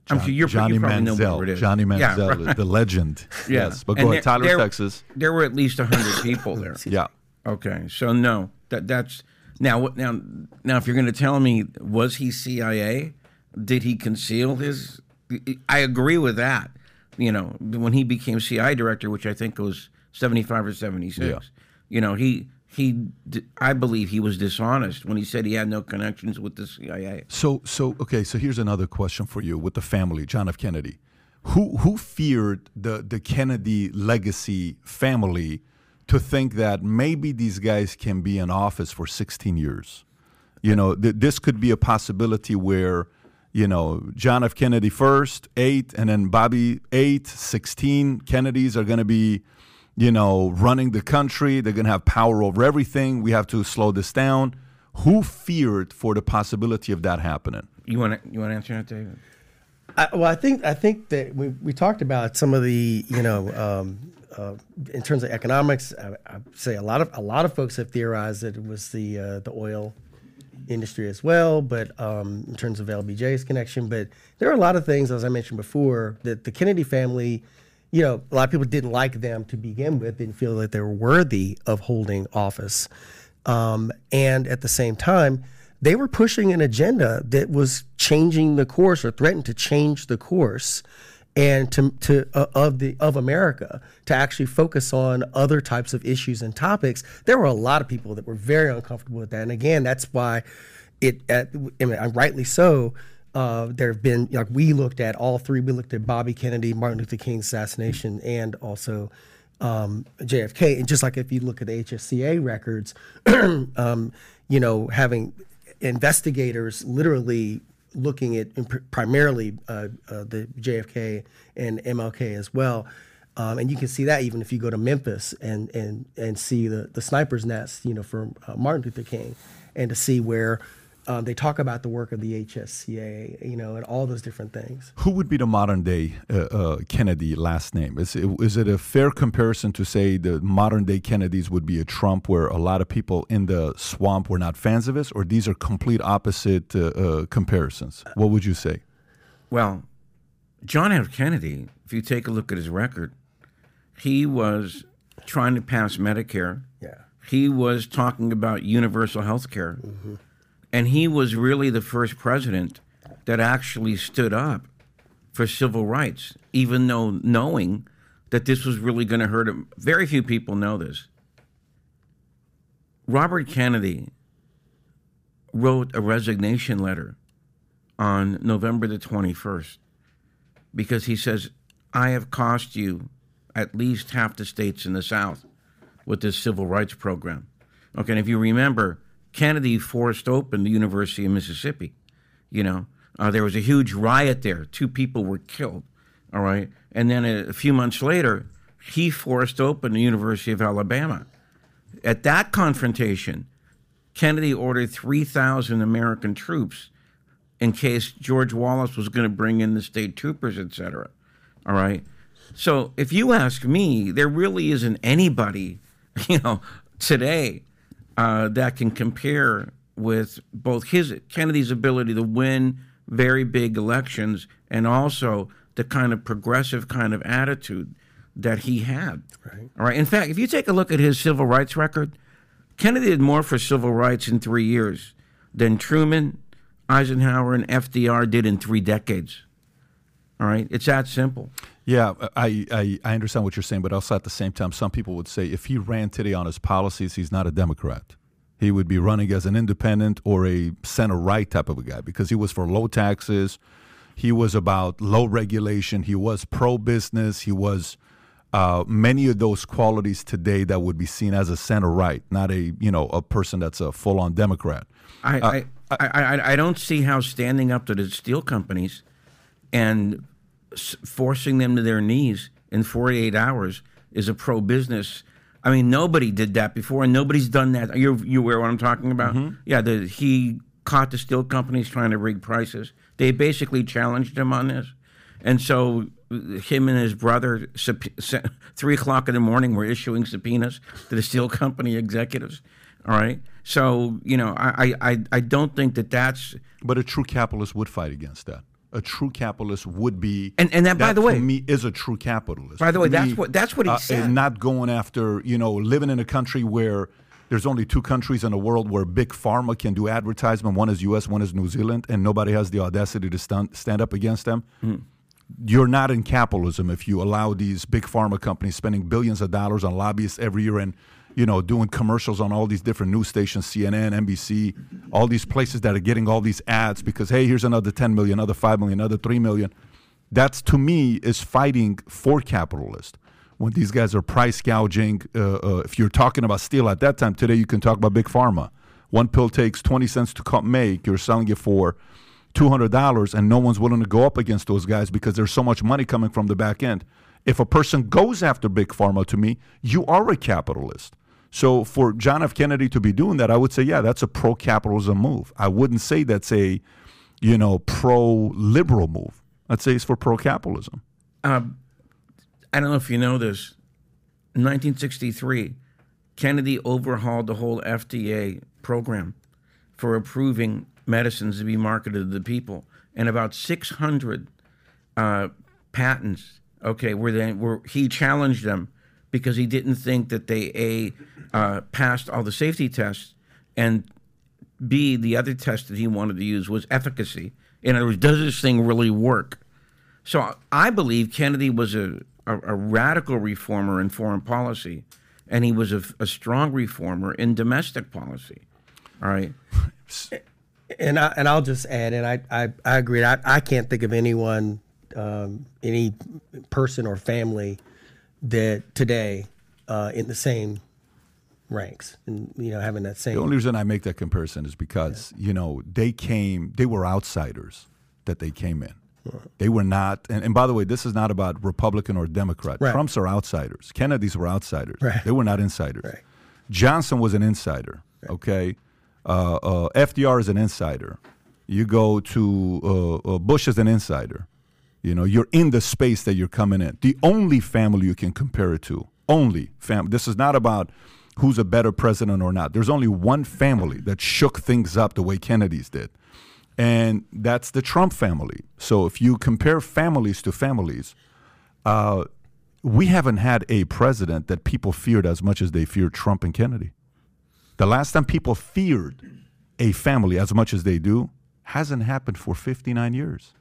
I'm sure you're, Johnny you Manziel. where it is. Johnny Yeah, Manziel, right. the legend. Yeah. Yes, but go ahead, Tyler, there- Texas. There were at least 100 people there. Yeah. Okay, so no, that that's now what now now if you're going to tell me was he CIA? Did he conceal his? I agree with that. You know, when he became CIA director, which I think was 75 or 76. Yeah. You know, he he I believe he was dishonest when he said he had no connections with the CIA. So, so okay. So here's another question for you with the family, John F. Kennedy. Who who feared the the Kennedy legacy family to think that maybe these guys can be in office for 16 years? You know, th- this could be a possibility where, you know, John F. Kennedy first, eight, and then Bobby eight, 16 Kennedys are going to be, you know, running the country. They're going to have power over everything. We have to slow this down. Who feared for the possibility of that happening? You want to you want to answer that, David? I, well, I think I think that we, we talked about some of the you know um, uh, in terms of economics. I, I say a lot of a lot of folks have theorized that it was the uh, the oil industry as well, but um, in terms of LBJ's connection. But there are a lot of things, as I mentioned before, that the Kennedy family, you know, a lot of people didn't like them to begin with, didn't feel that they were worthy of holding office, um, and at the same time they were pushing an agenda that was changing the course or threatened to change the course and to, to uh, of the of America to actually focus on other types of issues and topics. There were a lot of people that were very uncomfortable with that, and again, that's why it. At, I mean, rightly so. Uh, there have been like we looked at all three. We looked at Bobby Kennedy, Martin Luther King's assassination, and also um, JFK. And just like if you look at the HSCA records, um, you know, having investigators literally looking at primarily uh, uh, the JFK and MLK as well. Um, and you can see that even if you go to Memphis and and and see the the sniper's nest, you know, from uh, Martin Luther King, and to see where um, they talk about the work of the HSCA, you know, and all those different things. Who would be the modern day uh, uh, Kennedy last name? Is it, is it a fair comparison to say the modern day Kennedys would be a Trump, where a lot of people in the swamp were not fans of us, or these are complete opposite uh, uh comparisons? What would you say? Well, John F. Kennedy, if you take a look at his record, he was trying to pass Medicare. Yeah. He was talking about universal health care. Mm-hmm and he was really the first president that actually stood up for civil rights, even though knowing that this was really going to hurt him. Very few people know this. Robert Kennedy wrote a resignation letter on November the 21st because he says, I have cost you at least half the states in the South with this civil rights program. Okay, and if you remember, Kennedy forced open the University of Mississippi. You know, uh, there was a huge riot there. Two people were killed. All right. And then a, a few months later, he forced open the University of Alabama. At that confrontation, Kennedy ordered 3,000 American troops in case George Wallace was going to bring in the state troopers, et cetera. All right. So if you ask me, there really isn't anybody, you know, today uh, that can compare with both his Kennedy's ability to win very big elections and also the kind of progressive kind of attitude that he had. Right. All right. In fact, if you take a look at his civil rights record, Kennedy did more for civil rights in three years than Truman, Eisenhower, and FDR did in three decades. All right. It's that simple. Yeah, I, I, I understand what you're saying, but also at the same time, some people would say if he ran today on his policies, he's not a Democrat. He would be running as an independent or a center right type of a guy because he was for low taxes. He was about low regulation. He was pro business. He was uh, many of those qualities today that would be seen as a center right, not a you know a person that's a full on Democrat. I, uh, I, I, I, I don't see how standing up to the steel companies and forcing them to their knees in 48 hours is a pro business. I mean, nobody did that before, and nobody's done that. You you aware what I'm talking about? Mm-hmm. Yeah, the, he caught the steel companies trying to rig prices. They basically challenged him on this, and so him and his brother, three o'clock in the morning, were issuing subpoenas to the steel company executives. All right, so you know, I I I don't think that that's. But a true capitalist would fight against that a true capitalist would be. And and that, that by the way, me is a true capitalist. By the way, that's what that's what he uh, said. And not going after you know living in a country where there's only two countries in the world where big pharma can do advertisement. One is U.S., one is New Zealand, and nobody has the audacity to stand stand up against them. Mm. you're not in capitalism if you allow these big pharma companies spending billions of dollars on lobbyists every year and you know doing commercials on all these different news stations cnn nbc all these places that are getting all these ads because hey here's another 10 million another 5 million another 3 million that's to me is fighting for capitalists when these guys are price gouging uh, uh, if you're talking about steel at that time today you can talk about big pharma one pill takes 20 cents to make you're selling it for $200 and no one's willing to go up against those guys because there's so much money coming from the back end. If a person goes after big pharma to me, you are a capitalist. So for John F. Kennedy to be doing that, I would say, yeah, that's a pro capitalism move. I wouldn't say that's a, you know, pro liberal move. I'd say it's for pro capitalism. I don't know if you know this. In 1963, Kennedy overhauled the whole FDA program for approving medicines to be marketed to the people, and about 600 uh, patents. Okay, where they were he challenged them because he didn't think that they a uh, passed all the safety tests, and b the other test that he wanted to use was efficacy. In other words, does this thing really work? So I believe Kennedy was a, a, a radical reformer in foreign policy, and he was a, a strong reformer in domestic policy. All right. And I and I'll just add, and I I, I agree. I, I can't think of anyone, um, any person or family that today uh, in the same ranks and you know having that same. The only reason I make that comparison is because you know they came, they were outsiders that they came in. They were not, and, and by the way, this is not about Republican or Democrat. Right. Trumps are outsiders. Kennedys were outsiders. Right. They were not insiders. Right. Johnson was an insider. Okay, uh, uh, FDR is an insider. You go to uh, uh, Bush is an insider. You know, you're in the space that you're coming in. The only family you can compare it to, only family. This is not about who's a better president or not. There's only one family that shook things up the way Kennedy's did, and that's the Trump family. So if you compare families to families, uh, we haven't had a president that people feared as much as they feared Trump and Kennedy. The last time people feared a family as much as they do hasn't happened for 59 years.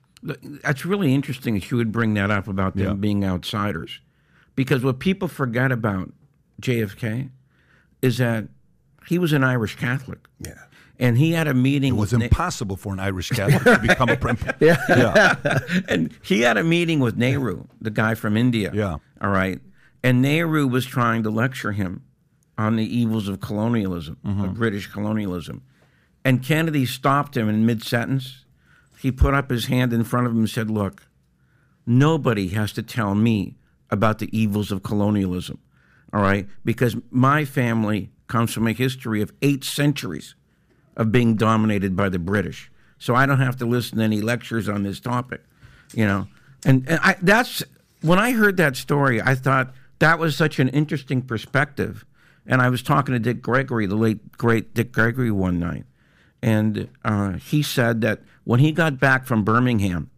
That's really interesting that you would bring that up about them Yeah. being outsiders. Because what people forget about JFK is that he was an Irish Catholic. Yeah. And he had a meeting It was with Na- impossible for an Irish Catholic to become a president. Yeah. yeah. and he had a meeting with Nehru, the guy from India. Yeah. All right. And Nehru was trying to lecture him on the evils of colonialism, of mm-hmm. British colonialism. And Kennedy stopped him in mid sentence. He put up his hand in front of him and said, Look, nobody has to tell me about the evils of colonialism. All right. Because my family comes from a history of eight centuries of being dominated by the British. So I don't have to listen to any lectures on this topic, you know. And, and I, that's when I heard that story, I thought that was such an interesting perspective. And I was talking to Dick Gregory, the late great Dick Gregory, one night, and uh, he said that when he got back from Birmingham,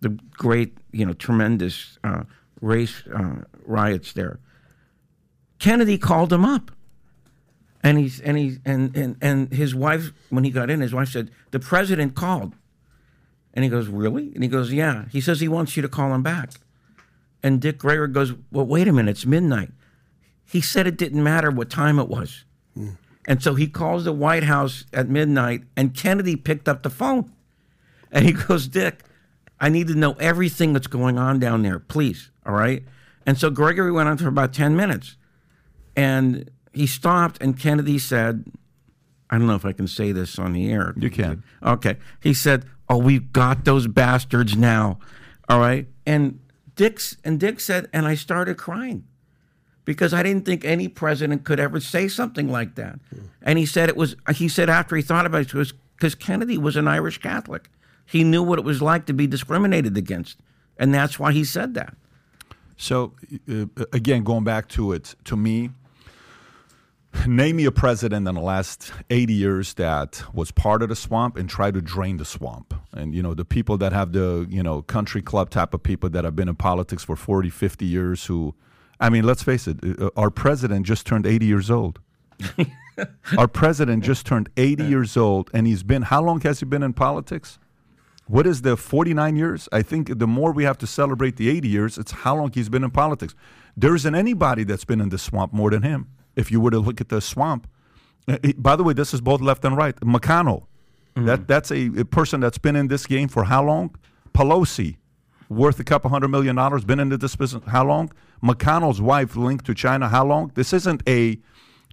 the great, you know, tremendous uh, race uh, riots there, Kennedy called him up. And he's and he and, and and his wife when he got in his wife said the president called. And he goes really? And he goes yeah. He says he wants you to call him back. And dick gregory goes well wait a minute. It's midnight. He said it didn't matter what time it was. And so he calls the white house at midnight and kennedy picked up the phone and he goes dick i need to know everything that's going on down there please all right and so gregory went on for about 10 minutes and he stopped, and Kennedy said, I don't know if I can say this on the air. You can. Okay. He said, Oh, we've got those bastards now. All right. And Dick's and Dick said, and I started crying because I didn't think any president could ever say something like that. Hmm. And he said it was he said after he thought about it, it was because Kennedy was an Irish Catholic. He knew what it was like to be discriminated against. And that's why he said that. So, uh, again, going back to it, to me, name me a president in the last 80 years that was part of the swamp and tried to drain the swamp. And, you know, the people that have the, you know, country club type of people that have been in politics for 40, 50 years who, I mean, let's face it, uh, our president just turned 80 years old. our president just turned 80 years old, and he's been, how long has he been in politics? What is the 49 years? I think the more we have to celebrate the 80 years, it's how long he's been in politics. There isn't anybody that's been in the swamp more than him. If you were to look at the swamp, Uh, it- by the way, this is both left and right. McConnell, that that's a, a person that's been in this game for how long? Pelosi, worth a couple hundred million dollars, been into this business how long? McConnell's wife linked to China how long? This isn't a.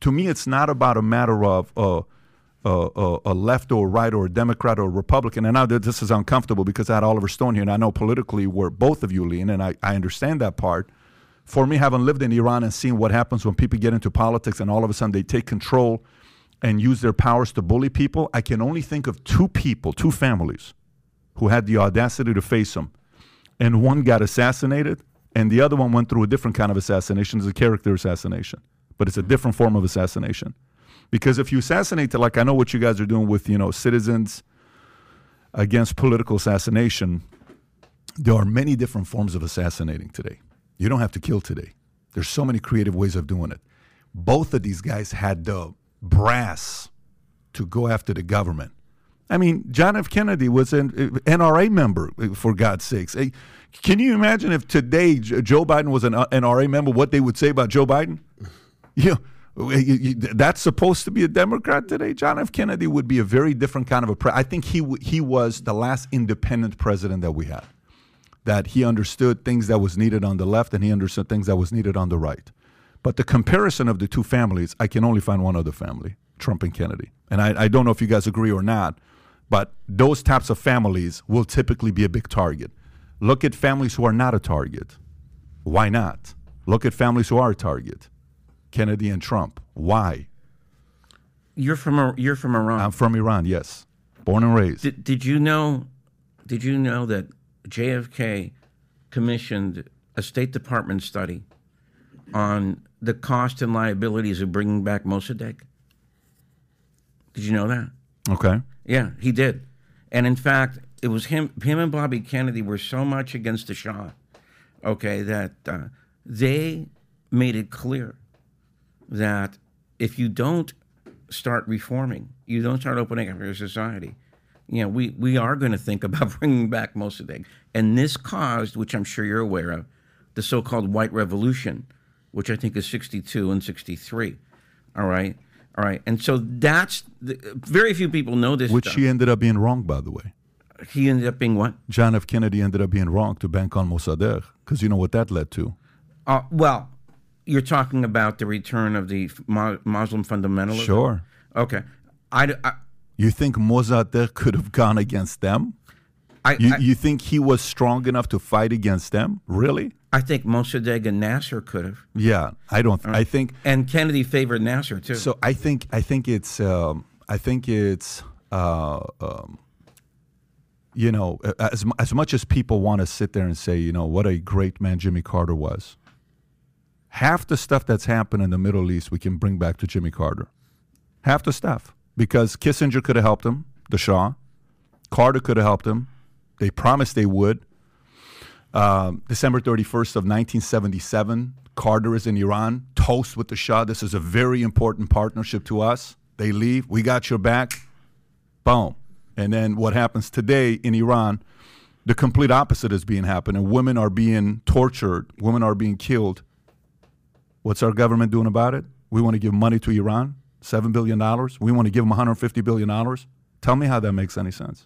To me, it's not about a matter of. Uh, uh, a left or right or a Democrat or a Republican. And that this is uncomfortable because I had Oliver Stone here, and I know politically where both of you lean, and I, I understand that part. For me, having lived in Iran and seen what happens when people get into politics and all of a sudden they take control and use their powers to bully people, I can only think of two people, two families, who had the audacity to face them. And one got assassinated, and the other one went through a different kind of assassination. It's a character assassination, but it's a different form of assassination. Because if you assassinate, like I know what you guys are doing with you know citizens against political assassination, there are many different forms of assassinating today. You don't have to kill today. There's so many creative ways of doing it. Both of these guys had the brass to go after the government. I mean, John F. Kennedy was an uh, NRA member, uh, for God's sakes. Can you imagine if today Joe Biden was an uh, NRA member, what they would say about Joe Biden? You- that's supposed to be a Democrat today. John F. Kennedy would be a very different kind of a. Pre- I think he w- he was the last independent president that we had. That he understood things that was needed on the left, and he understood things that was needed on the right. But the comparison of the two families, I can only find one other family: Trump and Kennedy. And I, I don't know if you guys agree or not, but those types of families will typically be a big target. Look at families who are not a target. Why not? Look at families who are a target. Kennedy and Trump. Why? You're from you're from Iran. I'm from Iran, yes. Born and raised. Did, did you know? Did you know that JFK commissioned a State Department study on the cost and liabilities of bringing back Mossadegh? Did you know that? Okay. Yeah, he did. And in fact, it was him. Him and Bobby Kennedy were so much against the Shah, okay, that uh, they made it clear that if you don't start reforming, you don't start opening up your society, you know, we, we are going to think about bringing back Mossadegh. And this caused, which I'm sure you're aware of, the so-called White Revolution, which I think is 62 and 63. All right, all right. And so that's the, very few people know this. Which stuff. he ended up being wrong, by the way. he ended up being what? John F. Kennedy ended up being wrong to bank on Mossadegh because you know what that led to. Uh, well, you're talking about the return of the Mo- Muslim fundamentalism. Sure. Okay. I, I, You think Mossadegh could have gone against them? I, You, I, you think he was strong enough to fight against them? Really? I think Mossadegh and Nasser could have, Yeah, I don't. I think and Kennedy favored Nasser too. so. I think. I think it's. Um, I think it's. Uh, um, you know, as as much as people want to sit there and say, you know, what a great man Jimmy Carter was. Half the stuff that's happened in the Middle East, we can bring back to Jimmy Carter. Half the stuff because Kissinger could have helped him, the Shah. Carter could have helped him. They promised they would. Um, December 31st of 1977, Carter is in Iran, toast with the Shah. This is a very important partnership to us. They leave. We got your back. Boom. And then what happens today in Iran, the complete opposite is being happening. Women are being tortured. Women are being killed. What's our government doing about it? We want to give money to Iran, $7 billion. We want to give them $150 billion. Tell me how that makes any sense.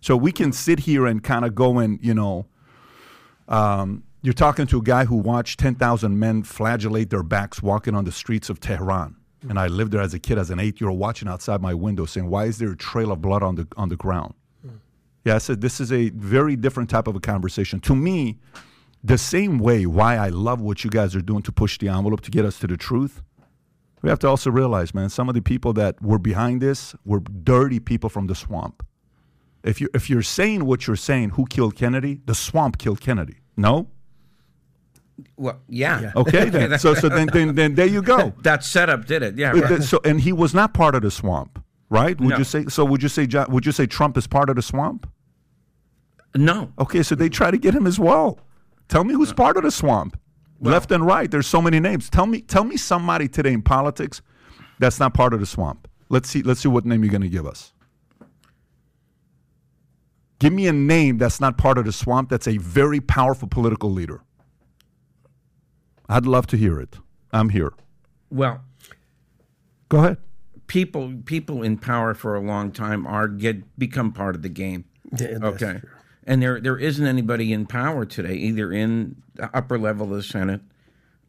So we can sit here and kind of go and, you know, um, you're talking to a guy who watched 10,000 men flagellate their backs walking on the streets of Tehran. And I lived there as a kid, as an eight year old, watching outside my window saying, Why is there a trail of blood on the, on the ground? Yeah, I said, This is a very different type of a conversation. To me, the same way why I love what you guys are doing to push the envelope to get us to the truth, we have to also realize, man, some of the people that were behind this were dirty people from the swamp. If you're, if you're saying what you're saying, who killed Kennedy? The swamp killed Kennedy. No? well, yeah. Okay, then. So, so then, then, then there you go. that setup did it. Yeah. Right. So, and he was not part of the swamp, right? Would No. you say? So, would you say? Jo- Would you say Trump is part of the swamp? No. Okay, so they try to get him as well. Tell me who's uh, part of the swamp, left and right. There's so many names. Tell me, tell me somebody today in politics that's not part of the swamp. Let's see. Let's see what name you're going to give us. Give me a name that's not part of the swamp that's a very powerful political leader. I'd love to hear it. I'm here. Well, Go ahead. people people in power for a long time are get become part of the game. Yeah, that's Okay. True. And there there isn't anybody in power today, either in the upper level of the Senate,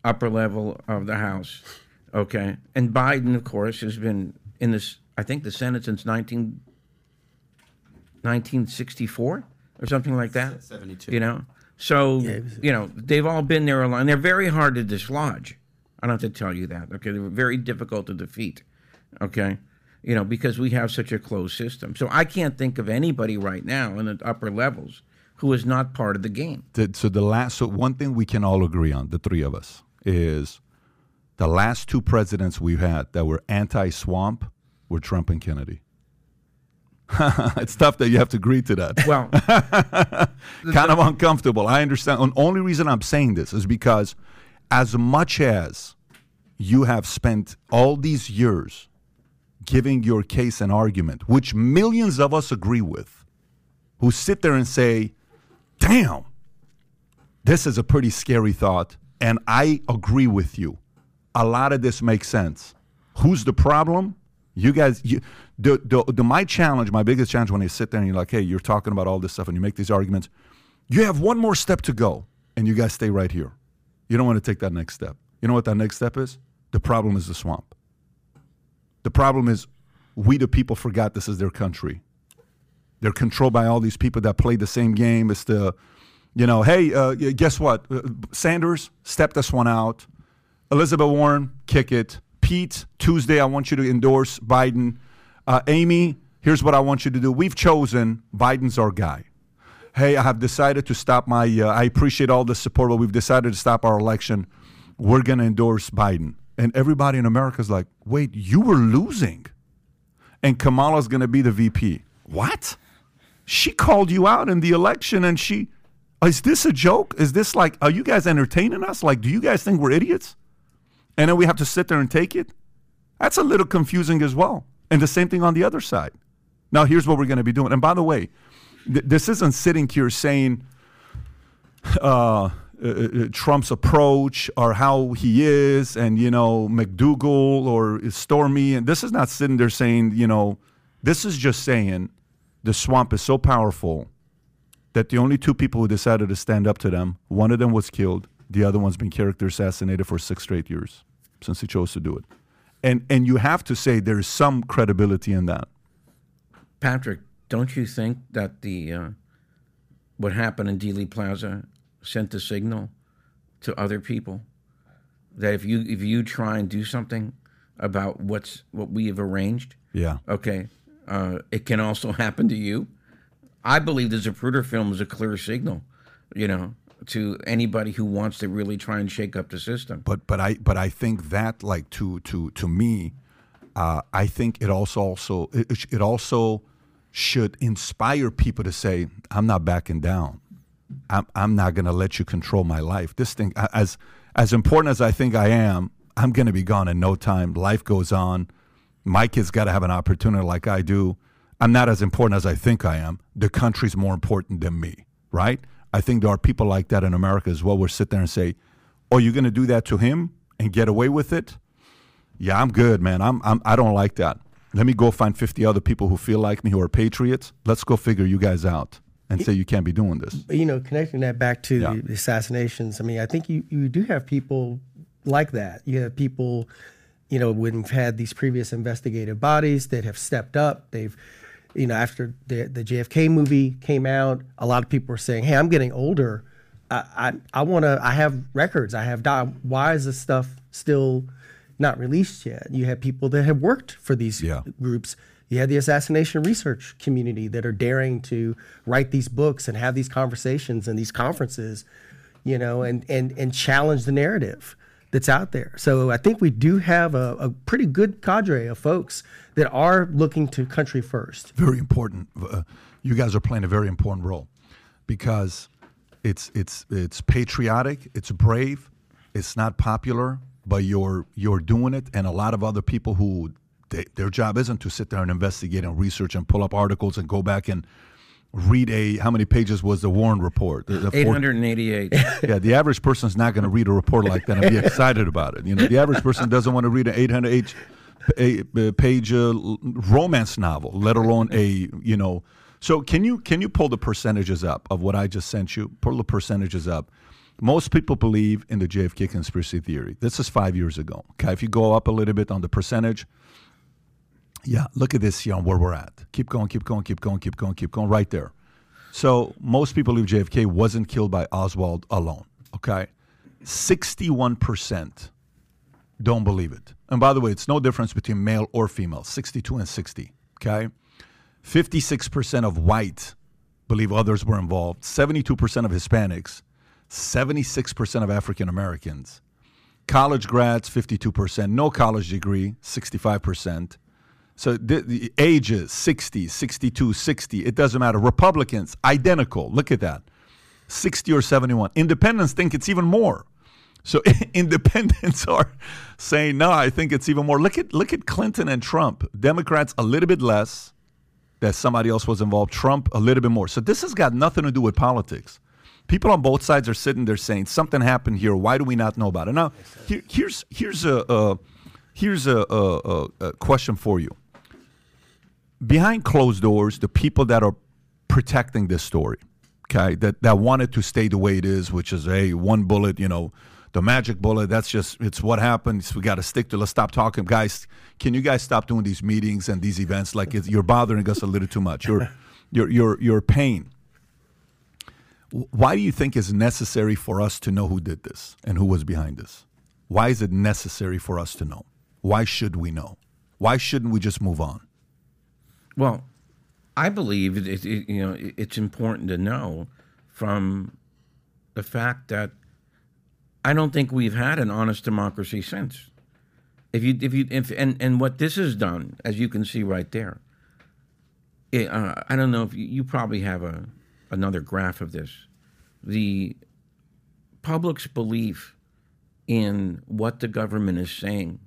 upper level of the House. Okay. And Biden, of course, has been in this I think the Senate since 19, 1964 or something like that. 72. You know? So it was- you know, they've all been there a lot and they're very hard to dislodge. I don't have to tell you that. Okay. They're very difficult to defeat. Okay. You know, because we have such a closed system. So I can't think of anybody right now in the upper levels who is not part of the game. So the last so one thing we can all agree on, the three of us, is the last two presidents we've had that were anti-swamp were Trump and Kennedy. it's tough that you have to agree to that. Well, kind of uncomfortable. I understand. The only reason I'm saying this is because as much as you have spent all these years giving your case an argument, which millions of us agree with, who sit there and say, damn, this is a pretty scary thought, and I agree with you. A lot of this makes sense. Who's the problem? You guys, you, the, the, the, my challenge, my biggest challenge when you sit there and you're like, hey, you're talking about all this stuff and you make these arguments, you have one more step to go, and you guys stay right here. You don't want to take that next step. You know what that next step is? The problem is the swamp. The problem is we, the people, forgot this is their country. They're controlled by all these people that play the same game. It's the, you know, hey, uh, guess what? Uh, Sanders, step this one out. Elizabeth Warren, kick it. Pete, Tuesday, I want you to endorse Biden. Uh, Amy, here's what I want you to do. We've chosen Biden's our guy. Hey, I have decided to stop my, uh, I appreciate all the support, but we've decided to stop our election. We're going to endorse Biden. And everybody in America is like, wait, you were losing. And Kamala's going to be the VP. What? She called you out in the election and she, is this a joke? Is this like, are you guys entertaining us? Like, do you guys think we're idiots? And then we have to sit there and take it? That's a little confusing as well. And the same thing on the other side. Now, here's what we're going to be doing. And by the way, th- this isn't sitting here saying uh, uh, uh, Trump's approach or how he is, and you know McDougal or Stormy, and this is not sitting there saying you know, this is just saying the swamp is so powerful that the only two people who decided to stand up to them, one of them was killed, the other one's been character assassinated for six straight years since he chose to do it, and and you have to say there's some credibility in that. Patrick, don't you think that the uh, what happened in Dealey Plaza sent a signal to other people that if you if you try and do something about what's what we have arranged, Yeah. okay, uh, it can also happen to you. I believe the Zapruder film is a clear signal, you know, to anybody who wants to really try and shake up the system. but but I but I think that like to to to me, uh, I think it also also it, it it also should inspire people to say, I'm not backing down. I'm I'm not gonna let you control my life. This thing as as important as I think I am, I'm gonna be gone in no time. Life goes on. My kids got to have an opportunity like I do. I'm not as important as I think I am. The country's more important than me, right? I think there are people like that in America as well. Where sit there and say, "Oh, you're going to do that to him and get away with it?" Yeah, I'm good, man. I'm, I'm I don't like that. Let me go find 50 other people who feel like me who are patriots. Let's go figure you guys out and say you can't be doing this. But, you know, connecting that back to Yeah. the, the assassinations, I mean, I think you, you do have people like that. You have people, you know, when we've had these previous investigative bodies that have stepped up, they've, you know, after the, the JFK movie came out, a lot of people were saying, hey, I'm getting older. I, I, I want to, I have records, I have, di- why is this stuff still not released yet? You have people that have worked for these Yeah. groups. You have the assassination research community that are daring to write these books and have these conversations and these conferences, you know, and and and challenge the narrative that's out there. So I think we do have a, a pretty good cadre of folks that are looking to country first. very important. Uh, you guys are playing a very important role because it's it's it's patriotic, it's brave, it's not popular, but you're you're doing it, and a lot of other people who they, their job isn't to sit there and investigate and research and pull up articles and go back and read a how many pages was the Warren report? The- the four- 888. yeah, the average person's not going to read a report like that and be excited about it. You know, the average person doesn't want to read an 800 page, a, a page uh, romance novel, let alone a you know. So can you can you pull the percentages up of what I just sent you? Pull the percentages up. Most people believe in the JFK conspiracy theory. This is five years ago. Okay, if you go up a little bit on the percentage, yeah, look at this, you know, where we're at. Keep going, keep going, keep going, keep going, keep going, right there. So most people believe JFK wasn't killed by Oswald alone. Okay, sixty-one percent don't believe it. And by the way, it's no difference between male or female. Sixty-two and sixty. Okay, fifty-six percent of white believe others were involved. Seventy-two percent of Hispanics. Seventy-six percent of African Americans. College grads, fifty-two percent. No college degree, sixty-five percent. So the, the ages 60, 62, 60, it doesn't matter. Republicans, identical. Look at that. 60 or 71. Independents think it's even more. So independents are saying, no, I think it's even more. Look at look at Clinton and Trump. Democrats a little bit less. That somebody else was involved. Trump a little bit more. So this has got nothing to do with politics. People on both sides are sitting there saying something happened here. Why do we not know about it? Now, here, here's here's a, a here's a, a, a question for you behind closed doors, the people that are protecting this story, okay, that, that want it to stay the way it is, which is a one bullet, you know, the magic bullet. That's just it's what happens. We got to stick to. Let's stop talking, guys. Can you guys stop doing these meetings and these events? Like you're bothering us a little too much. You're you're you're you're pain. Why do you think it's necessary for us to know who did this and who was behind this? Why is it necessary for us to know? Why should we know? Why shouldn't we just move on? Well, I believe it, it, you know it's important to know from the fact that I don't think we've had an honest democracy since. If you if you if and and what this has done, as you can see right there, it, uh, I don't know if you, you probably have a another graph of this. The public's belief in what the government is saying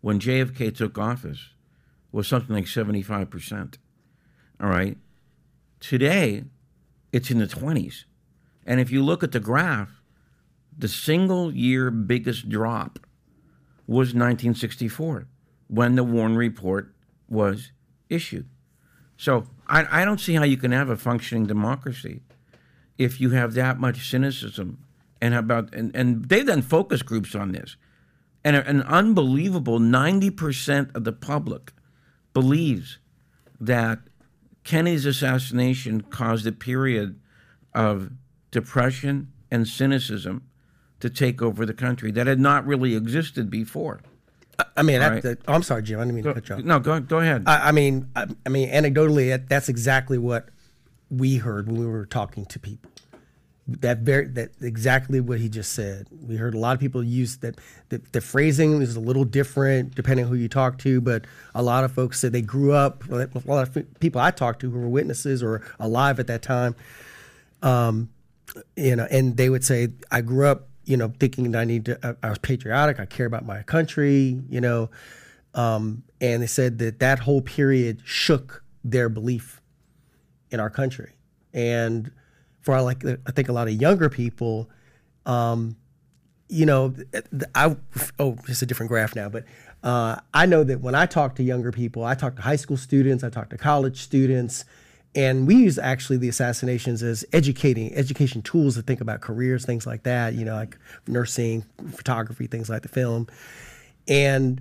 when JFK took office was something like 75%. All right. Today, it's in the 20s. And if you look at the graph, the single year biggest drop was 1964 when the Warren Report was issued. So I, I don't see how you can have a functioning democracy if you have that much cynicism and about and, and they've done focus groups on this. And an unbelievable 90% of the public believes that Kennedy's assassination caused a period of depression and cynicism to take over the country that had not really existed before. I mean, that, right. that- I'm sorry, Jim. I didn't mean to cut you off. No, go go ahead. I, I mean, I, I mean, anecdotally, that, that's exactly what we heard when we were talking to people. That very, that exactly what he just said. We heard a lot of people use that. The, the phrasing is a little different depending who you talk to, but a lot of folks said they grew up. A lot of people I talked to who were witnesses or alive at that time, um, you know, and they would say, "I grew up, you know, thinking that I need to. I, I was patriotic. I care about my country, you know." Um, and they said that that whole period shook their belief in our country. And for like I think a lot of younger people, um, you know, I oh, it's a different graph now, but uh, I know that when I talk to younger people, I talk to high school students, I talk to college students, and we use actually the assassinations as educating education tools to think about careers, things like that. You know, like nursing, photography, things like the film, and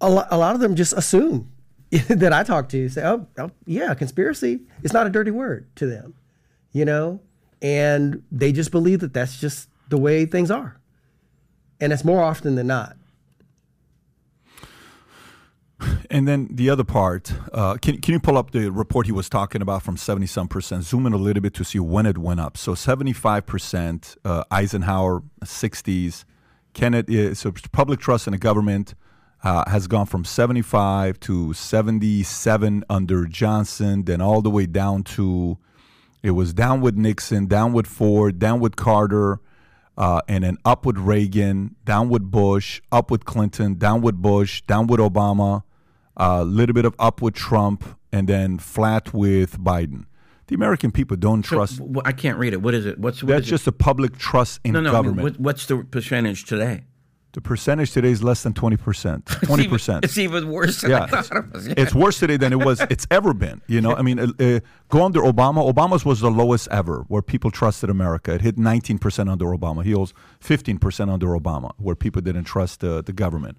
a lot, a lot of them just assume that I talk to say, oh, oh, yeah, conspiracy. It's not a dirty word to them, you know, and they just believe that that's just the way things are, and it's more often than not. And then the other part, uh, can, can you pull up the report he was talking about from 70 some percent? Zoom in a little bit to see when it went up. So 75%, uh, Eisenhower, 60s. Kennedy, so public trust in the government uh, has gone from 75 to 77 under Johnson, then all the way down to, it was down with Nixon, down with Ford, down with Carter, uh, and then up with Reagan, down with Bush, up with Clinton, down with Bush, down with Obama, a little bit of up with Trump, and then flat with Biden. The American people don't So, trust. I can't read it. What is it? What's what That's is it? just a public trust in no, no. I mean, government. what, what's the percentage today? The percentage today is less than 20%. 20%. It's even worse than I yeah, thought it was. Yeah. it's worse today than it was. It's ever been. You know, I mean, uh, uh, go under Obama. Obama's was the lowest ever, where people trusted America. It hit 19% under Obama. He was 15% under Obama, where people didn't trust uh, the government.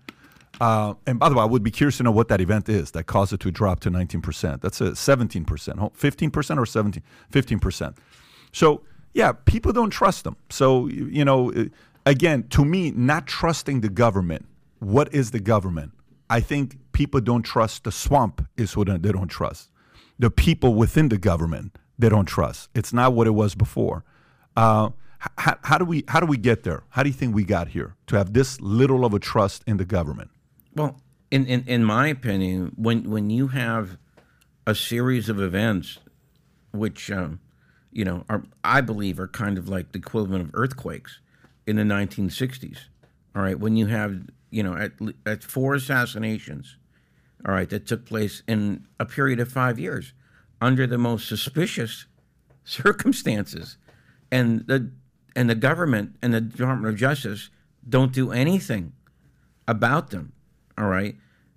Uh, and by the way, I would be curious to know what that event is that caused it to drop to 19%. That's a 17%, Ho- 15% or 17, 15%. So, yeah, people don't trust them. So, you you know, uh, again, to me, not trusting the government. What is the government? I think people don't trust the swamp is what they don't trust. The people within the government they don't trust. It's not what it was before. Uh, how, how do we how do we get there? How do you think we got here to have this little of a trust in the government? Well, in, in, in my opinion, when when you have a series of events, which um, you know are I believe are kind of like the equivalent of earthquakes in the 1960s. All right, when you have you know at, at four assassinations, all right, that took place in a period of five years under the most suspicious circumstances, and the and the government and the Department of Justice don't do anything about them. All right.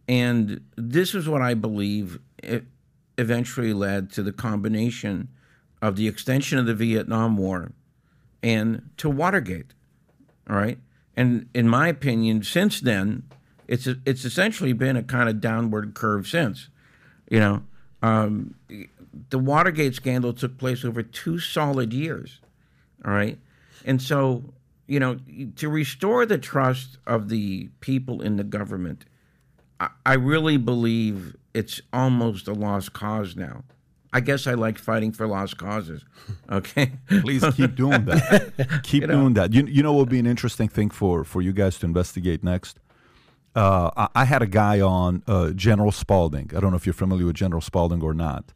And this is what I believe eventually led to the combination of the extension of the Vietnam War and to Watergate. All right. And in my opinion, since then, it's it's essentially been a kind of downward curve since. You know, um, the Watergate scandal took place over two solid years. All right. And so, you know, to restore the trust of the people in the government, I, I really believe it's almost a lost cause now. I guess I like fighting for lost causes. Okay. Please keep doing that. keep doing that. You, you know what would be an interesting thing for, for you guys to investigate next? Uh, I, I had a guy on uh, General Spalding. I don't know if you're familiar with General Spalding or not.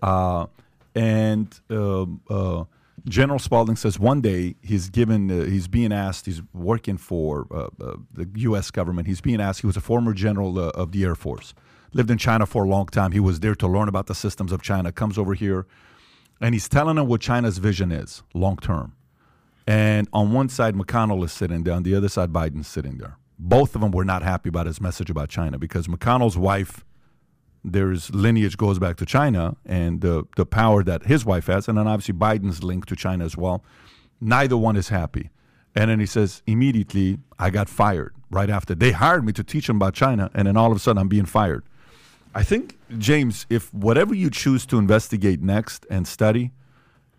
Uh, and um, uh, General Spalding says one day he's given, uh, he's being asked, he's working for uh, uh, the U.S. government. He's being asked, he was a former general uh, of the Air Force, lived in China for a long time. He was there to learn about the systems of China, comes over here, and he's telling them what China's vision is long term. And on one side, McConnell is sitting there, on the other side, Biden's sitting there. Both of them were not happy about his message about China because McConnell's wife, there's lineage goes back to China and the, the power that his wife has, and then obviously Biden's linked to China as well. Neither one is happy. And then he says, immediately, I got fired right after. They hired me to teach them about China, and then all of a sudden, I'm being fired. I think, James, if whatever you choose to investigate next and study,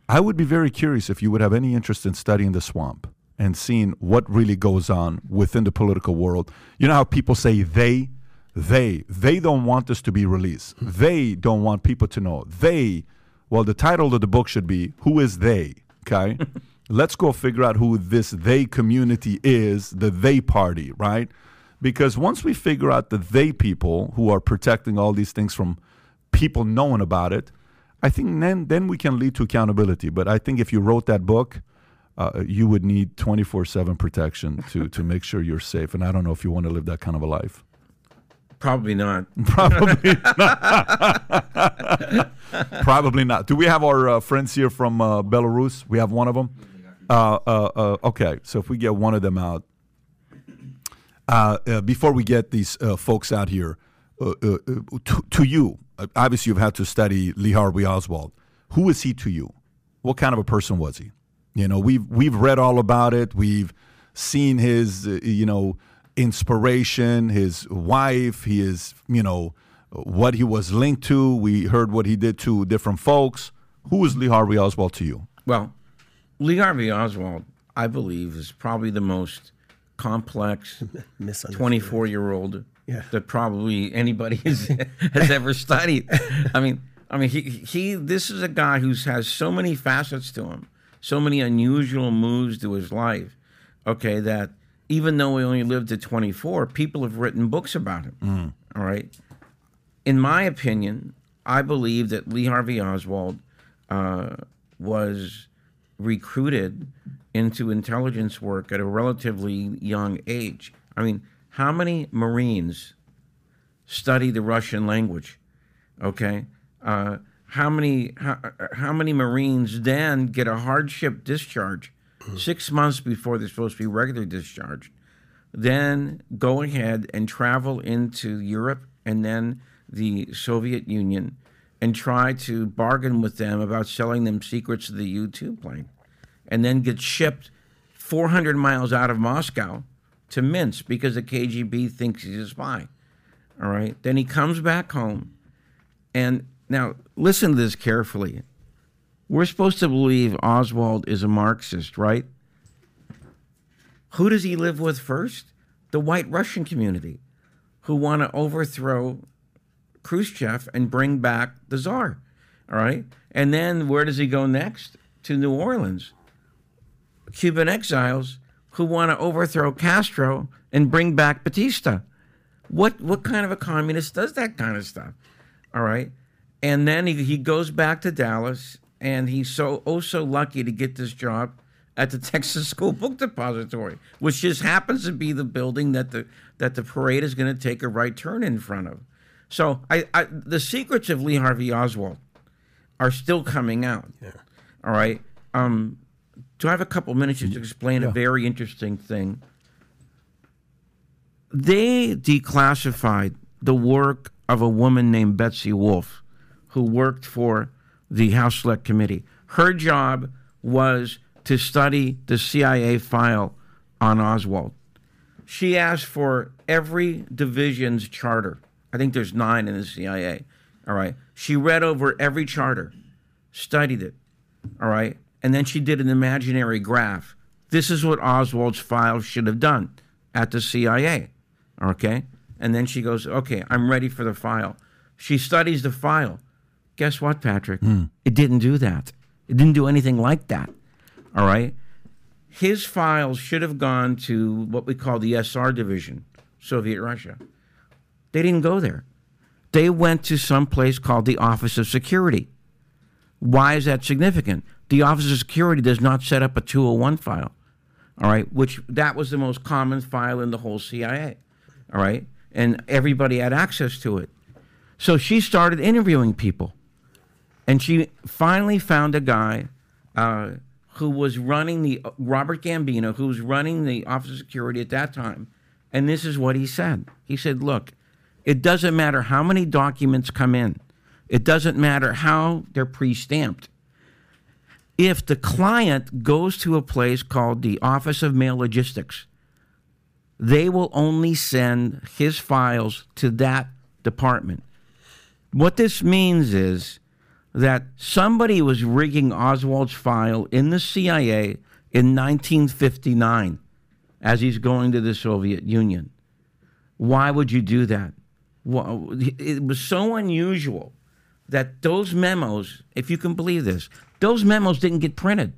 I would be very curious if you would have any interest in studying the swamp and seeing what really goes on within the political world. You know how people say they, they, they don't want this to be released. Hmm. They don't want people to know. They, well, the title of the book should be Who is They? Okay? Let's go figure out who this they community is, the they party, right? Because once we figure out the they people who are protecting all these things from people knowing about it, I think then then we can lead to accountability. But I think if you wrote that book, uh, you would need twenty four seven protection to to make sure you're safe. And I don't know if you want to live that kind of a life. Probably not. Probably not. Probably not. Do we have our uh, friends here from uh, Belarus? We have one of them. Uh, uh, uh, okay, so if we get one of them out, before we get these uh, folks out here, uh, uh, uh, to, to you, uh, obviously you've had to study Lee Harvey Oswald. Who is he to you? What kind of a person was he? You know, we've we've read all about it. We've seen his, uh, you know, inspiration, his wife, his, you know, what he was linked to. We heard what he did to different folks. Who is Lee Harvey Oswald to you? Well, Lee Harvey Oswald, I believe, is probably the most complex Misunderstood. 24 year old Yeah. that probably anybody has, has ever studied. I mean, I mean, he, he, this is a guy who has so many facets to him, so many unusual moves to his life. Okay, that even though he only lived to 24, people have written books about him. All right. In my opinion, I believe that Lee Harvey Oswald uh, was recruited into intelligence work at a relatively young age. I mean, how many Marines study the Russian language? Okay. Uh, how many how, how many Marines then get a hardship discharge six months before they're supposed to be regularly discharged, then go ahead and travel into Europe and then the Soviet Union and try to bargain with them about selling them secrets of the U 2 plane and then get shipped 400 miles out of Moscow to Minsk because the KGB thinks he's a spy. All right. Then he comes back home. And now listen to this carefully. We're supposed to believe Oswald is a Marxist, right? Who does he live with first? The white Russian community who want to overthrow Khrushchev and bring back the czar. All right. And then where does he go next? To New Orleans. Cuban exiles who want to overthrow Castro and bring back Batista. What what kind of a communist does that kind of stuff? All right. And then he, he goes back to Dallas and he's so oh so lucky to get this job at the Texas School Book Depository, which just happens to be the building that the that the parade is going to take a right turn in front of. So I, I the secrets of Lee Harvey Oswald are still coming out. Yeah. All right. Um, do I have a couple minutes just to explain a very interesting thing? They declassified the work of a woman named Betsy Wolfe, who worked for the House Select Committee. Her job was to study the CIA file on Oswald. She asked for every division's charter. I think there's nine in the CIA. All right. She read over every charter, studied it. All right. And then she did an imaginary graph. This is what Oswald's file should have done at the CIA. Okay. And then she goes, okay, I'm ready for the file. She studies the file. Guess what, Patrick? Hmm. It didn't do that. It didn't do anything like that. All right. His files should have gone to what we call the SR division, Soviet Russia. They didn't go there. They went to some place called the Office of Security. Why is that significant? The Office of Security does not set up a 201 file. All right, which that was the most common file in the whole CIA. All right, and everybody had access to it. So she started interviewing people, and she finally found a guy uh, who was running the Robert Gambino, who was running the Office of Security at that time. And this is what he said. He said, "Look, it doesn't matter how many documents come in. It doesn't matter how they're pre-stamped. If the client goes to a place called the Office of Mail Logistics, they will only send his files to that department. What this means is that somebody was rigging Oswald's file in the CIA in 1959 as he's going to the Soviet Union. Why would you do that? Well, it was so unusual that those memos, if you can believe this, those memos didn't get printed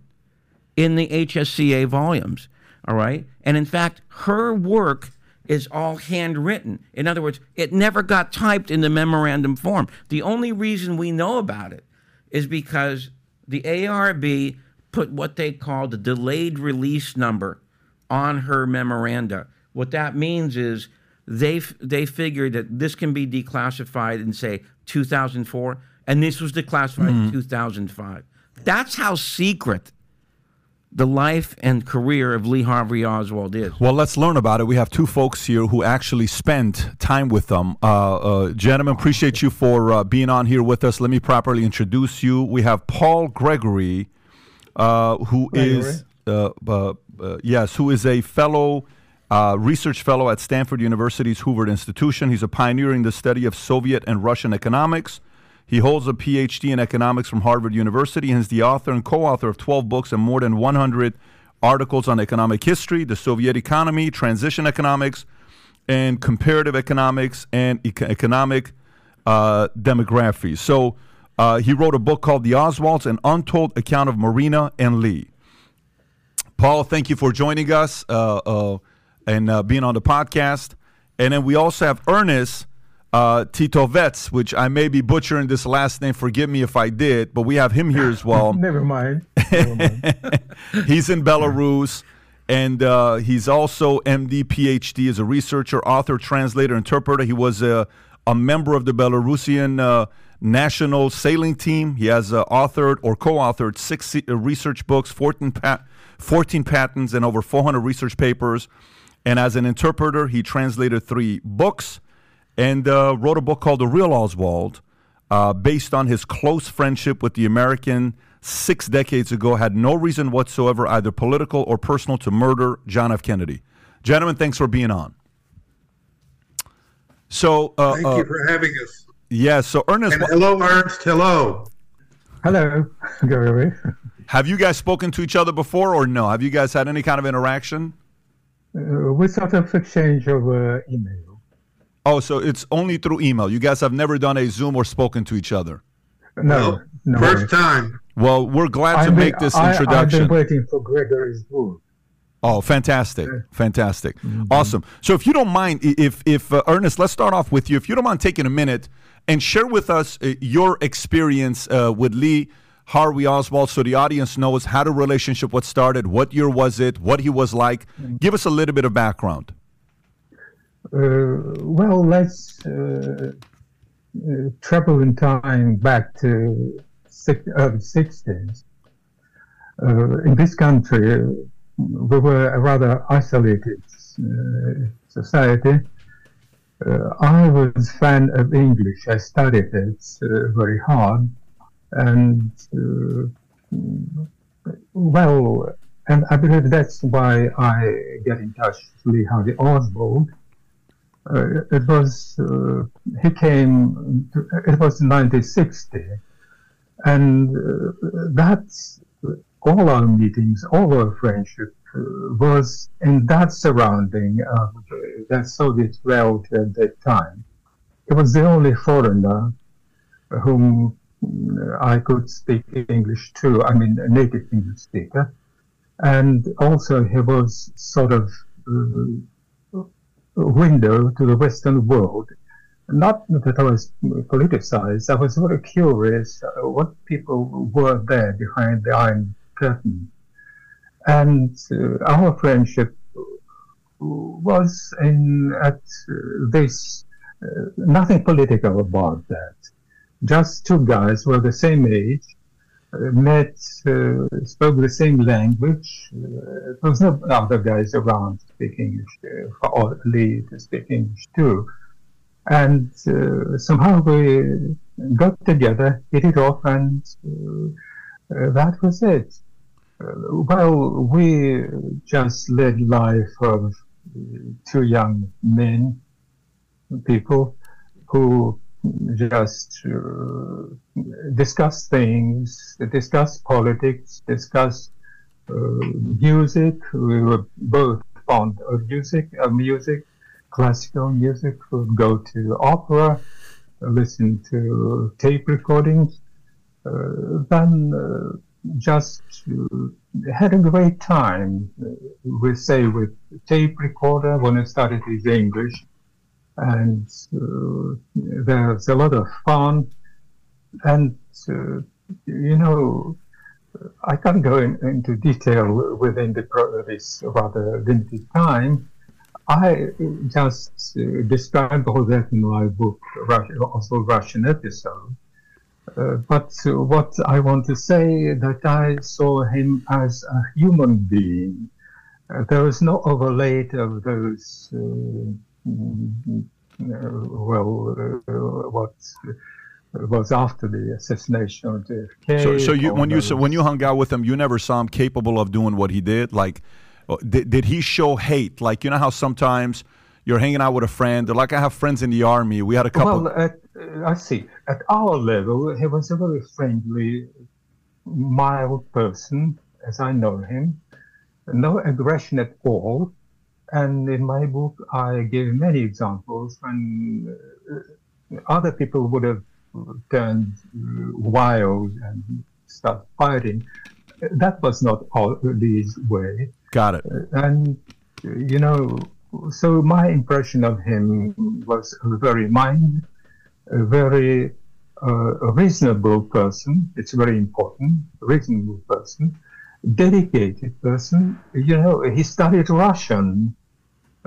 in the HSCA volumes. All right. And in fact, her work is all handwritten. In other words, it never got typed in the memorandum form. The only reason we know about it is because the ARB put what they call the delayed release number on her memoranda. What that means is they they figured that this can be declassified in say 2004 and this was declassified in hmm. 2005. That's how secret the life and career of Lee Harvey Oswald is. Well, let's learn about it. We have two folks here who actually spent time with them. Uh, uh, gentlemen, appreciate you for uh, being on here with us. Let me properly introduce you. We have Paul Gregory, uh, who is uh, uh, uh, yes, who is a fellow. Uh, research fellow at Stanford University's Hoover Institution. He's a pioneer in the study of Soviet and Russian economics. He holds a PhD in economics from Harvard University and is the author and co author of 12 books and more than 100 articles on economic history, the Soviet economy, transition economics, and comparative economics and eco- economic uh, demography. So uh, he wrote a book called The Oswalds An Untold Account of Marina and Lee. Paul, thank you for joining us uh, uh, and uh, being on the podcast. And then we also have Ernest uh, Titovets, which I may be butchering this last name. Forgive me if I did, but we have him here as well. Never mind. Never mind. he's in Belarus, and uh, he's also MD, PhD, as a researcher, author, translator, interpreter. He was a, a member of the Belarusian uh, National Sailing Team. He has uh, authored or co authored six uh, research books, 14, pat- 14 patents, and over 400 research papers. And as an interpreter, he translated three books and uh, wrote a book called The Real Oswald, uh, based on his close friendship with the American six decades ago, had no reason whatsoever, either political or personal, to murder John F. Kennedy. Gentlemen, thanks for being on. So, uh, Thank uh, you for having us. yeah, so Ernest, And hello, Ernst. Hello. Hello, Gary. have you guys spoken to each other before or no? Have you guys had any kind of interaction? Uh, we sort of exchange over email. Oh, so it's only through email. You guys have never done a Zoom or spoken to each other. No, Well, no. First time. Well, we're glad to I've been- make this I- introduction. I've been waiting for Gregory's book. Oh, fantastic, fantastic, Mm-hmm. awesome. So, if you don't mind, if if uh, Ernest, let's start off with you. If you don't mind taking a minute and share with us uh, your experience uh, with Lee Harvey Oswald, so the audience knows how the relationship was started, what year was it, what he was like. Mm-hmm. Give us a little bit of background. Uh, well, let's uh, uh, travel in time back to six, early 60s. Uh, in this country, we were a rather isolated society. Uh, I was a fan of English. I studied it uh, very hard, and uh, well, and I believe that's why I get in touch with Lee Harvey Oswald. Uh, it was uh, he came. To, it was 1960, and uh, that's all our meetings, all our friendship uh, was in that surrounding of uh, that Soviet reality at that time. He was the only foreigner whom uh, I could speak English to. I mean, a native English speaker, and also he was sort of. Uh, window to the Western world. Not that I was politicized, I was very curious uh, what people were there behind the Iron Curtain. And uh, our friendship was in at this, uh, nothing political about that. Just two guys were the same age, met, uh, spoke the same language. Uh, there was no other guys around speaking English, uh, for Lee to speak English too. And somehow we got together, hit it off, and that was it. Well, we just led life of two young men, people who just uh, discuss things, discuss politics, discuss uh, music. We were both fond of music, of music, classical music. We'd go to opera, listen to tape recordings. Uh, then uh, just uh, had a great time. We say with tape recorder when I started with English and uh, there's a lot of fun. And uh, you know, I can't go in, into detail within the pro- this rather limited time. I just uh, described all that in my book, Russian, also Russian episode. Uh, but uh, what I want to say that I saw him as a human being. Uh, there was no overlay of those well, uh, what was after the assassination of JFK. So, so you, when you so when you hung out with him, you never saw him capable of doing what he did. Like, uh, did, did he show hate? Like, you know how sometimes you're hanging out with a friend. Like, I have friends in the army. We had a couple. Well, at, uh, I see. At our level, he was a very friendly, mild person, as I know him. No aggression at all. And in my book, I give many examples when uh, other people would have turned uh, wild and start fighting. That was not Lee's way. Got it. And, uh, you know, so my impression of him was a very mild, a very uh, reasonable person. It's very important, reasonable person, dedicated person. You know, he studied Russian.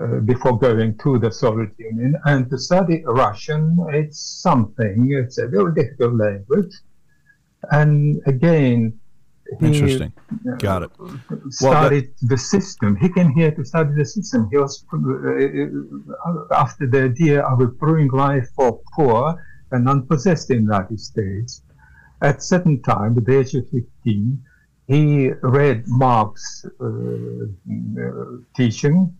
uh, before going to the Soviet Union. And to study Russian, it's something, it's a very difficult language. And again, he Interesting. Got it. studied the system. He came here to study the system. He was uh, after the idea of improving life for poor and unpossessed in the United States. At certain time, at the age of 15, he read Marx' uh, teaching.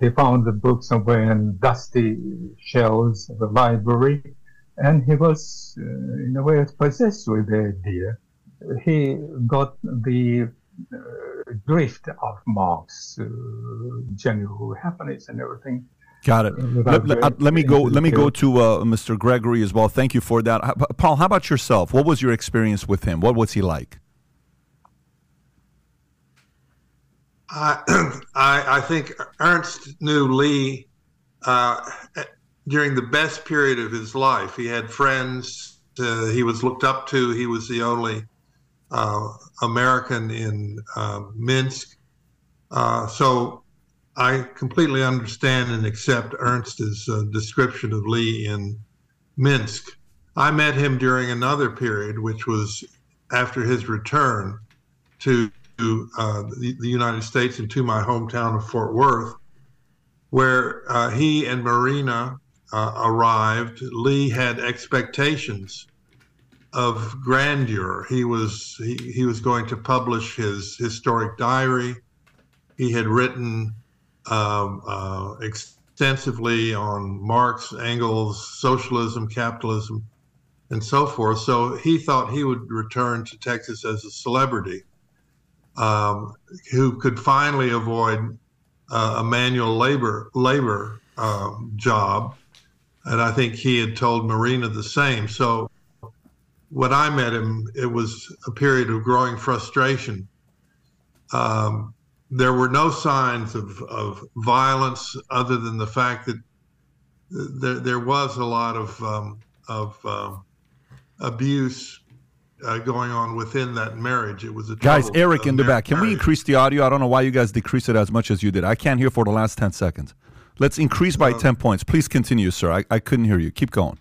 He found the book somewhere in dusty shelves of the library, and he was, uh, in a way, possessed with the idea. He got the uh, drift of Marx, uh, general happiness and everything. Got it. Let, let, let me go. Let me go to uh, Mr. Gregory as well. Thank you for that, Paul. How about yourself? What was your experience with him? What was he like? I, I, think Ernst knew Lee uh, during the best period of his life. He had friends uh, he was looked up to. He was the only uh, American in uh, Minsk. Uh, so I completely understand and accept Ernst's uh, description of Lee in Minsk. I met him during another period, which was after his return to uh, the, the, United States and to my hometown of Fort Worth, where uh, he and Marina uh, arrived. Lee had expectations of grandeur. He was he, he was going to publish his historic diary. He had written um, uh, extensively on Marx, Engels, socialism, capitalism, and so forth. So he thought he would return to Texas as a celebrity um, who could finally avoid uh, a manual labor labor um, job, and I think he had told Marina the same. So when I met him, it was a period of growing frustration. Um, there were no signs of, of violence other than the fact that there, there was a lot of, um, of um, abuse uh, going on within that marriage. It was a guys. Eric in the back. Can we increase the audio? I don't know why you guys decreased it as much as you did. I can't hear for the last ten seconds. Let's increase by uh, ten points. Please continue, sir. I, I couldn't hear you. Keep going.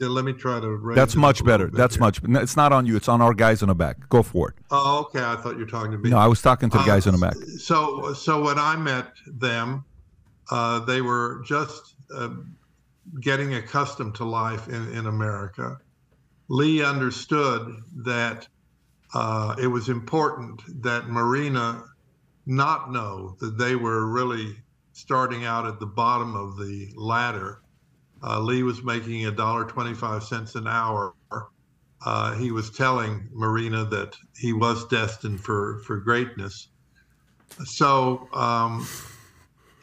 Yeah, let me try to. That's much better. That's here. much. It's not on you. It's on our guys in the back. Go for it. Oh, okay. I thought you were talking to me. No, I was talking to the guys uh, in the back. So, so when I met them, uh, they were just uh, getting accustomed to life in in America. Lee understood that uh, it was important that Marina not know that they were really starting out at the bottom of the ladder. Uh, Lee was making a dollar twenty-five cents an hour. Uh, he was telling Marina that he was destined for for greatness. So, um,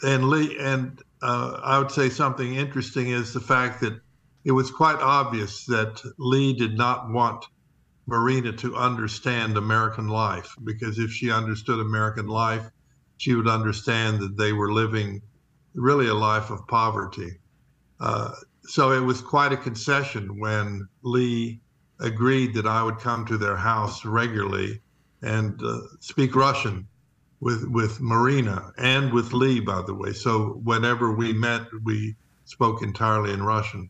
and Lee, and uh, I would say something interesting is the fact that it was quite obvious that Lee did not want Marina to understand American life because if she understood American life, she would understand that they were living really a life of poverty. Uh, so it was quite a concession when Lee agreed that I would come to their house regularly and uh, speak Russian with with Marina and with Lee, by the way. So whenever we met, we spoke entirely in Russian.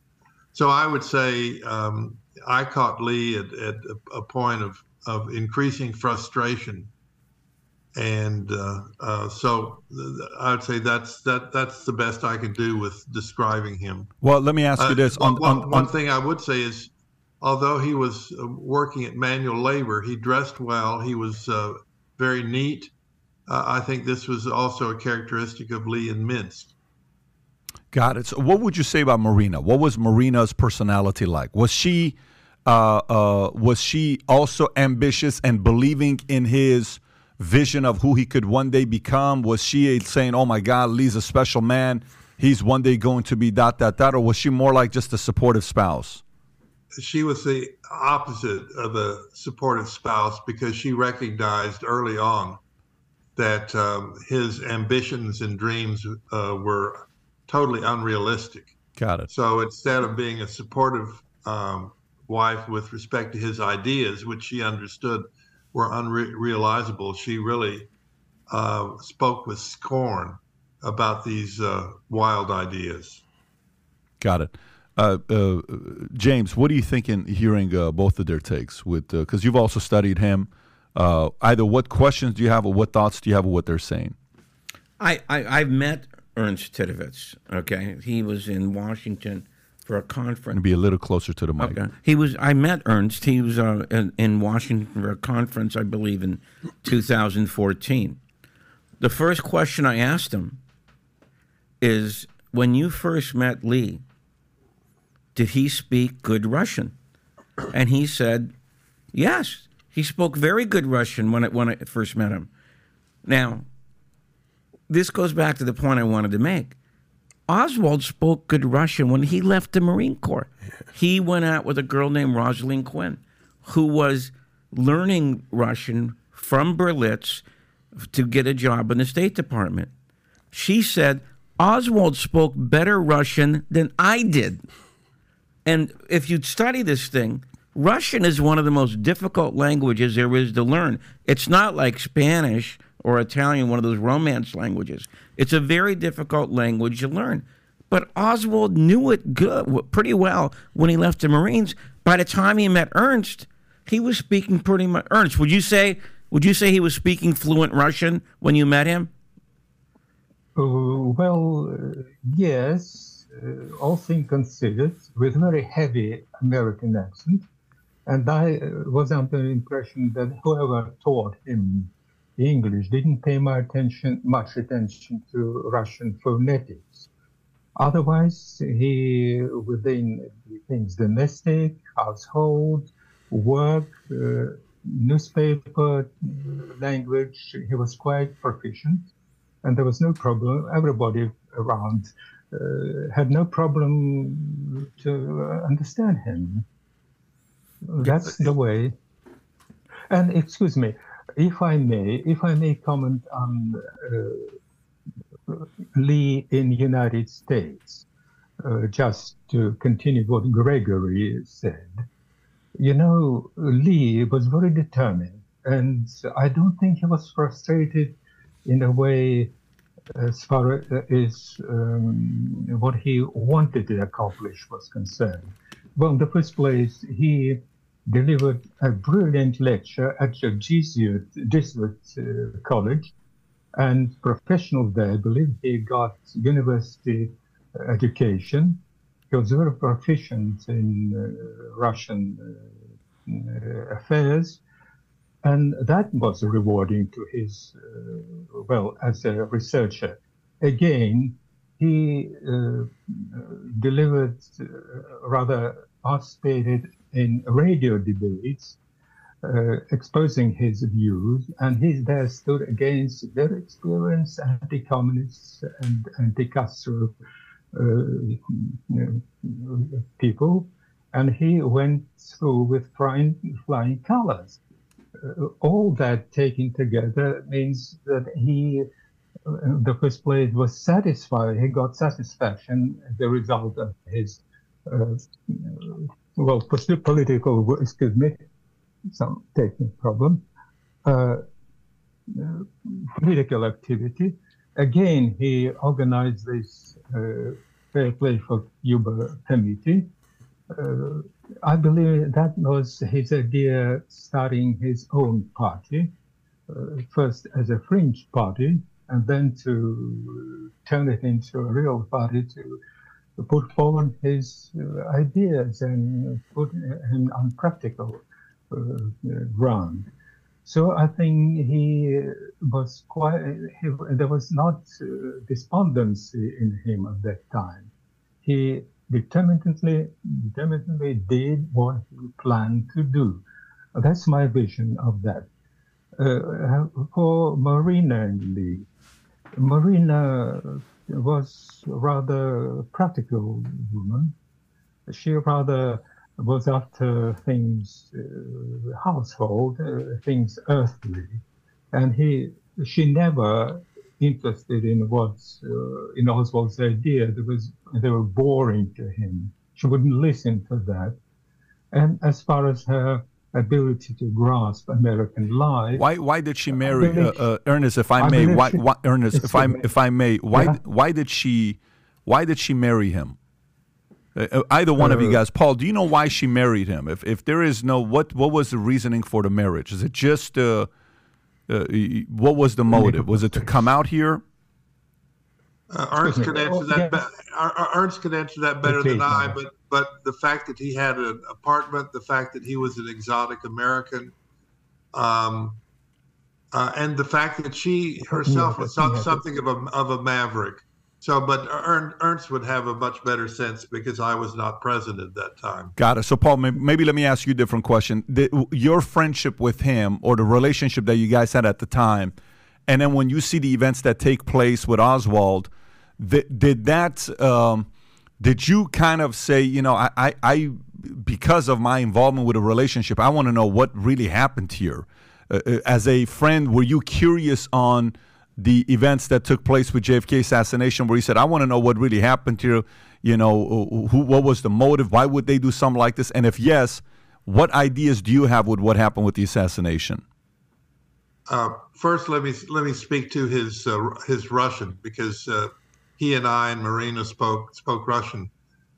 So I would say um, I caught Lee at, at a, point of, of increasing frustration. And uh, uh, so I would say that's that that's the best I can do with describing him. Well, let me ask you uh, this. On, on, on, one thing I would say is, although he was uh, working at manual labor, he dressed well. He was uh, very neat. Uh, I think this was also a characteristic of Lee in Minsk. Got it. So, what would you say about Marina? What was Marina's personality like? Was she uh, uh, was she also ambitious and believing in his vision of who he could one day become? Was she saying, "Oh my God, Lee's a special man. He's one day going to be dot dot dot," or was she more like just a supportive spouse? She was the opposite of a supportive spouse because she recognized early on that um, his ambitions and dreams uh, were totally unrealistic. Got it. So instead of being a supportive um, wife with respect to his ideas, which she understood were unrealizable, she really uh, spoke with scorn about these uh, wild ideas. Got it. Uh, uh, James, what are you thinking hearing uh, both of their takes? With because you've also studied him. Uh, either what questions do you have, or what thoughts do you have of what they're saying? I, I I've met Ernst Titovets. Okay, he was in Washington for a conference. Be a little closer to the mic. Okay. He was. I met Ernst. He was uh, in, in Washington for a conference, I believe, in 2014. The first question I asked him is, when you first met Lee, did he speak good Russian? And he said, yes. He spoke very good Russian when I, when I first met him. Now, this goes back to the point I wanted to make. Oswald spoke good Russian when he left the Marine Corps. He went out with a girl named Rosalind Quinn, who was learning Russian from Berlitz to get a job in the State Department. She said, Oswald spoke better Russian than I did. And if you study this thing, Russian is one of the most difficult languages there is to learn. It's not like Spanish or Italian, one of those romance languages. It's a very difficult language to learn. But Oswald knew it good, pretty well when he left the Marines. By the time he met Ernst, he was speaking pretty much. Ernst, would you say would you say he was speaking fluent Russian when you met him? Uh, well, uh, yes, uh, all things considered, with very heavy American accent. And I uh, was under the impression that whoever taught him English didn't pay my attention, much attention to Russian phonetics. Otherwise, he, within things domestic, household, work, uh, newspaper language, he was quite proficient. And there was no problem. Everybody around uh, had no problem to understand him. That's the way. And excuse me, if I may, if I may comment on uh, Lee in United States, uh, just to continue what Gregory said, you know, Lee was very determined, and I don't think he was frustrated in a way as far as um, what he wanted to accomplish was concerned. Well, in the first place, he delivered a brilliant lecture at the Jesuit Jesuit uh, College, and professional there. I believe he got university education. He was very proficient in uh, Russian uh, affairs, and that was rewarding to his uh, well as a researcher. Again, he uh, delivered uh, rather outstated in radio debates, uh, exposing his views, and he there stood against very experienced anti-communists and anti-Castro uh, people, and he went through with flying, flying colors. Uh, all that taken together means that he, uh, in the first place, was satisfied. He got satisfaction as a result of his uh, well, political, excuse me, some technical problem, uh, political activity. Again, he organized this uh, Fair Play for Cuba committee. Uh, I believe that was his idea starting his own party, uh, first as a fringe party, and then to turn it into a real party to put forward his uh, ideas and put him on practical uh, ground. So I think he was quite, he, there was not uh, despondency in him at that time. He determinedly, determinedly did what he planned to do. That's my vision of that. Uh, for Marina and Lee, Marina was rather practical woman. She rather was after things uh, household, uh, things earthly, and he she never interested in what's uh, in Oswald's idea. There was they were boring to him. She wouldn't listen to that. And as far as her ability to grasp American life. Why why did she marry uh, uh, Ernest? If I, I may, why, why, Ernest, if I if I may, why yeah. why did she why did she marry him? Uh, uh either one of you uh, guys, Paul. Do you know why she married him? If if there is no what what was the reasoning for the marriage? Is it just uh, what was the motive? Was it to come out here? Ernst could answer that. Be- Ernst could answer that better than I. But but the fact that he had an apartment, the fact that he was an exotic American, um, uh, and the fact that she herself was some, something of a of a maverick. So, but Ernst would have a much better sense because I was not present at that time. Got it. So, Paul, maybe let me ask you a different question. your friendship with him or the relationship that you guys had at the time, and then when you see the events that take place with Oswald, did that um, did you kind of say, you know, I, I, I because of my involvement with a relationship, I want to know what really happened here. Uh, uh, as a friend, were you curious on the events that took place with JFK assassination, where you said, I want to know what really happened here? You know, who, what was the motive? Why would they do something like this? And if yes, what ideas do you have with what happened with the assassination? Uh, first, let me let me speak to his uh, his Russian because uh, he and I and Marina spoke spoke Russian.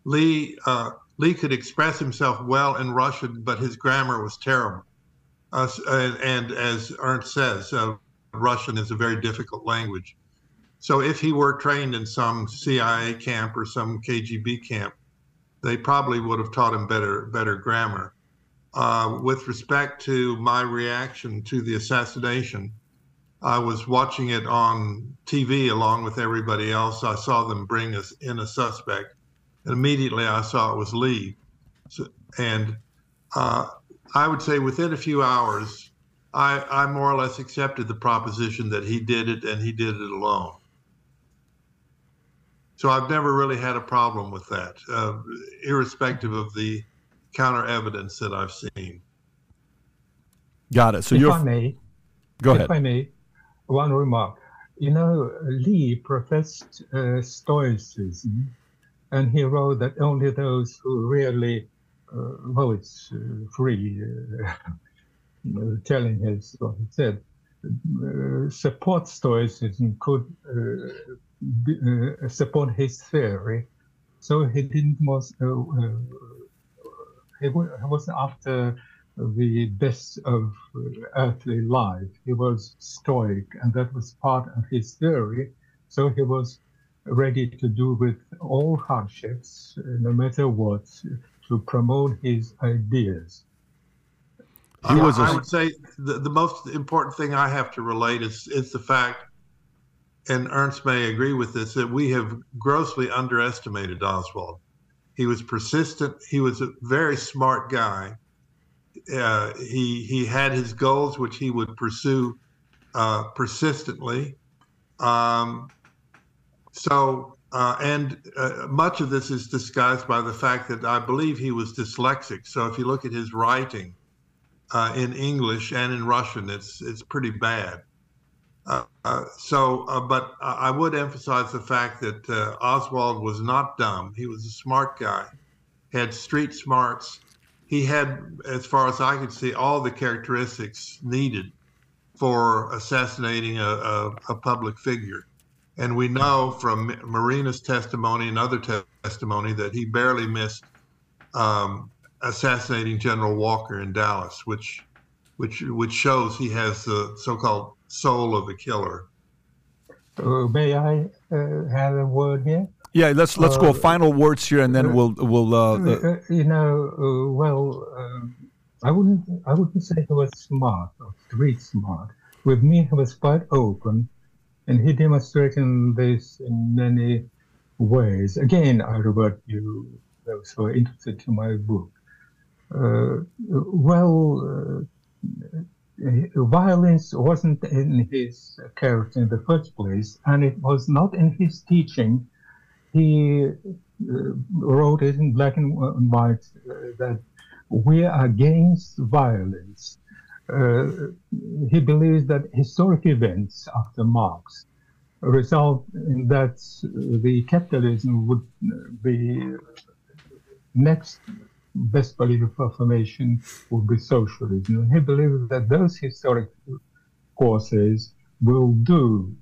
Lee uh, Lee could express himself well in Russian, but his grammar was terrible. Uh, and, and, as Ernst says, uh, Russian is a very difficult language. So if he were trained in some CIA camp or some KGB camp, they probably would have taught him better better grammar. Uh, with respect to my reaction to the assassination, I was watching it on TV along with everybody else. I saw them bring us in a suspect, and immediately I saw it was Lee. So, and uh, I would say within a few hours, I, I more or less accepted the proposition that he did it and he did it alone. So I've never really had a problem with that, uh, irrespective of the counter evidence that I've seen. Got it. So if you're. I may, go if ahead. I may, one remark. You know, Lee professed uh, Stoicism, and he wrote that only those who really, uh, well, it's uh, free uh, telling his what he said, uh, support Stoicism could uh, be, support his theory. So he didn't was he was after the best of uh, earthly life. He was stoic, and that was part of his theory. So he was ready to do with all hardships, no matter what, to promote his ideas. He was I would say the, the most important thing I have to relate is is the fact, and Ernst may agree with this, that we have grossly underestimated Oswald. He was persistent. He was a very smart guy uh, he he had his goals, which he would pursue uh, persistently. Um, so, uh, and uh, much of this is disguised by the fact that I believe he was dyslexic. So, if you look at his writing uh, in English and in Russian, it's it's pretty bad. Uh, so, but I would emphasize the fact that Oswald was not dumb. He was a smart guy, had street smarts, he had, as far as I could see, all the characteristics needed for assassinating a, a, a public figure. And we know from Marina's testimony and other te- testimony that he barely missed um, assassinating General Walker in Dallas, which which which shows he has the so-called soul of a killer. Uh, may I uh, have a word here? Yeah, let's let's go uh, final words here, and then uh, we'll we'll. Uh, uh you know, well, um, I wouldn't I wouldn't say he was smart or street smart. With me, he was quite open, and he demonstrated this in many ways. Again, I revert you those who are interested to my book. Uh, well, uh, violence wasn't in his character in the first place, and it was not in his teaching he uh, wrote it in black and white uh, that we are against violence. Uh, he believes that historic events after Marx result in that the capitalism would be next best political formation would be socialism. And he believes that those historic forces will do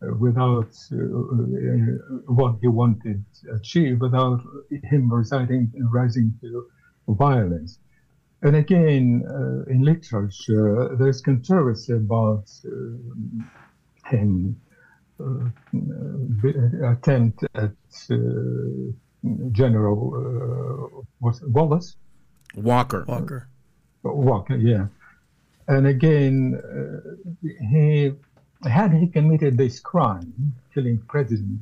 without uh, uh, what he wanted to achieve, without him residing, rising to violence. And again, uh, in literature, there's controversy about uh, him uh, attempt at General was Wallace Walker. Walker. Walker, yeah. And again, he had he committed this crime, killing president,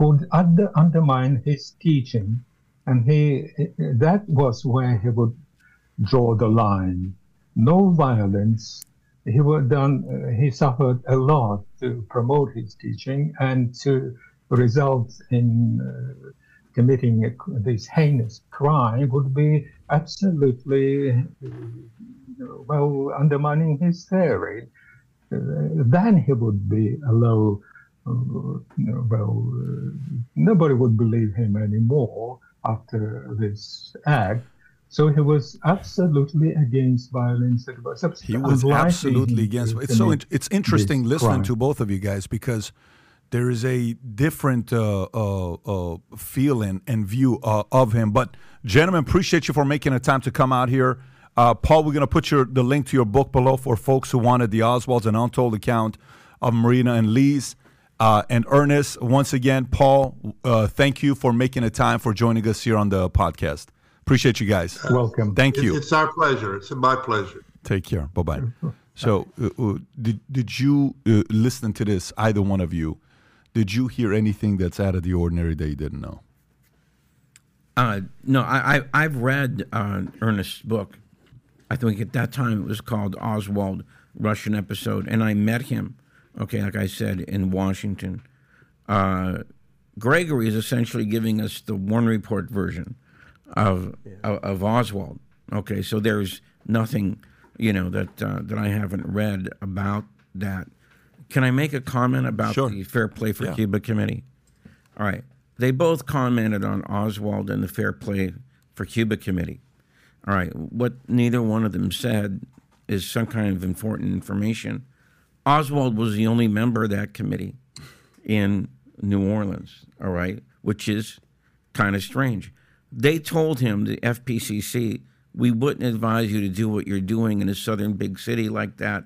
would under, undermine his teaching, and he that was where he would draw the line. No violence. He would done. Uh, he suffered a lot to promote his teaching and to result in uh, committing a, this heinous crime would be absolutely uh, well undermining his theory. Then he would be a low. Uh, well, uh, nobody would believe him anymore after this act. So he was absolutely against violence. he was absolutely against. It's so. It's interesting listening crime. to both of you guys because there is a different uh, uh, uh, feeling and view uh, of him. But gentlemen, appreciate you for making the time to come out here. Uh, Paul, we're going to put your the link to your book below for folks who wanted the Oswalds, an untold account of Marina and Lee's. Uh, and Ernest, once again, Paul, thank you for making the time for joining us here on the podcast. Appreciate you guys. Welcome. Thank you. It's our pleasure. It's my pleasure. Take care. Bye bye. So, uh, uh, did did you uh, listen to this? Either one of you, did you hear anything that's out of the ordinary that you didn't know? Uh, no, I, I have read uh, Ernest's book. I think at that time it was called Oswald Russian Episode, and I met him. Okay, like I said in Washington. Uh, Gregory is essentially giving us the Warren Report version of, yeah. of, of Oswald. Okay, so there's nothing, you know, that uh, that I haven't read about that. Can I make a comment about sure. the Fair Play for yeah. Cuba committee? All right, they both commented on Oswald and the Fair Play for Cuba committee. All right, what neither one of them said is some kind of important information. Oswald was the only member of that committee in New Orleans. All right, which is kind of strange. They told him, the FPCC, we wouldn't advise you to do what you're doing in a southern big city like that.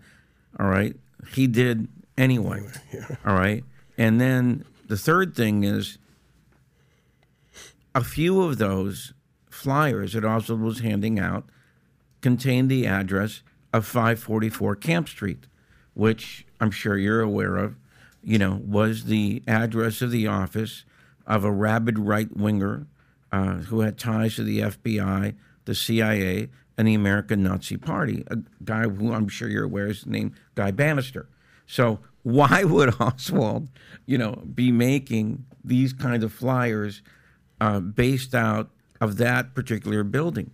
All right. He did anyway. Yeah. All right. And then the third thing is a few of those flyers that Oswald was handing out contained the address of 544 Camp Street, which I'm sure you're aware of, you know, was the address of the office of a rabid right winger uh, who had ties to the FBI, the CIA, and the American Nazi Party. A guy who I'm sure you're aware is named Guy Banister. So why would Oswald, you know, be making these kind of flyers uh, based out of that particular building?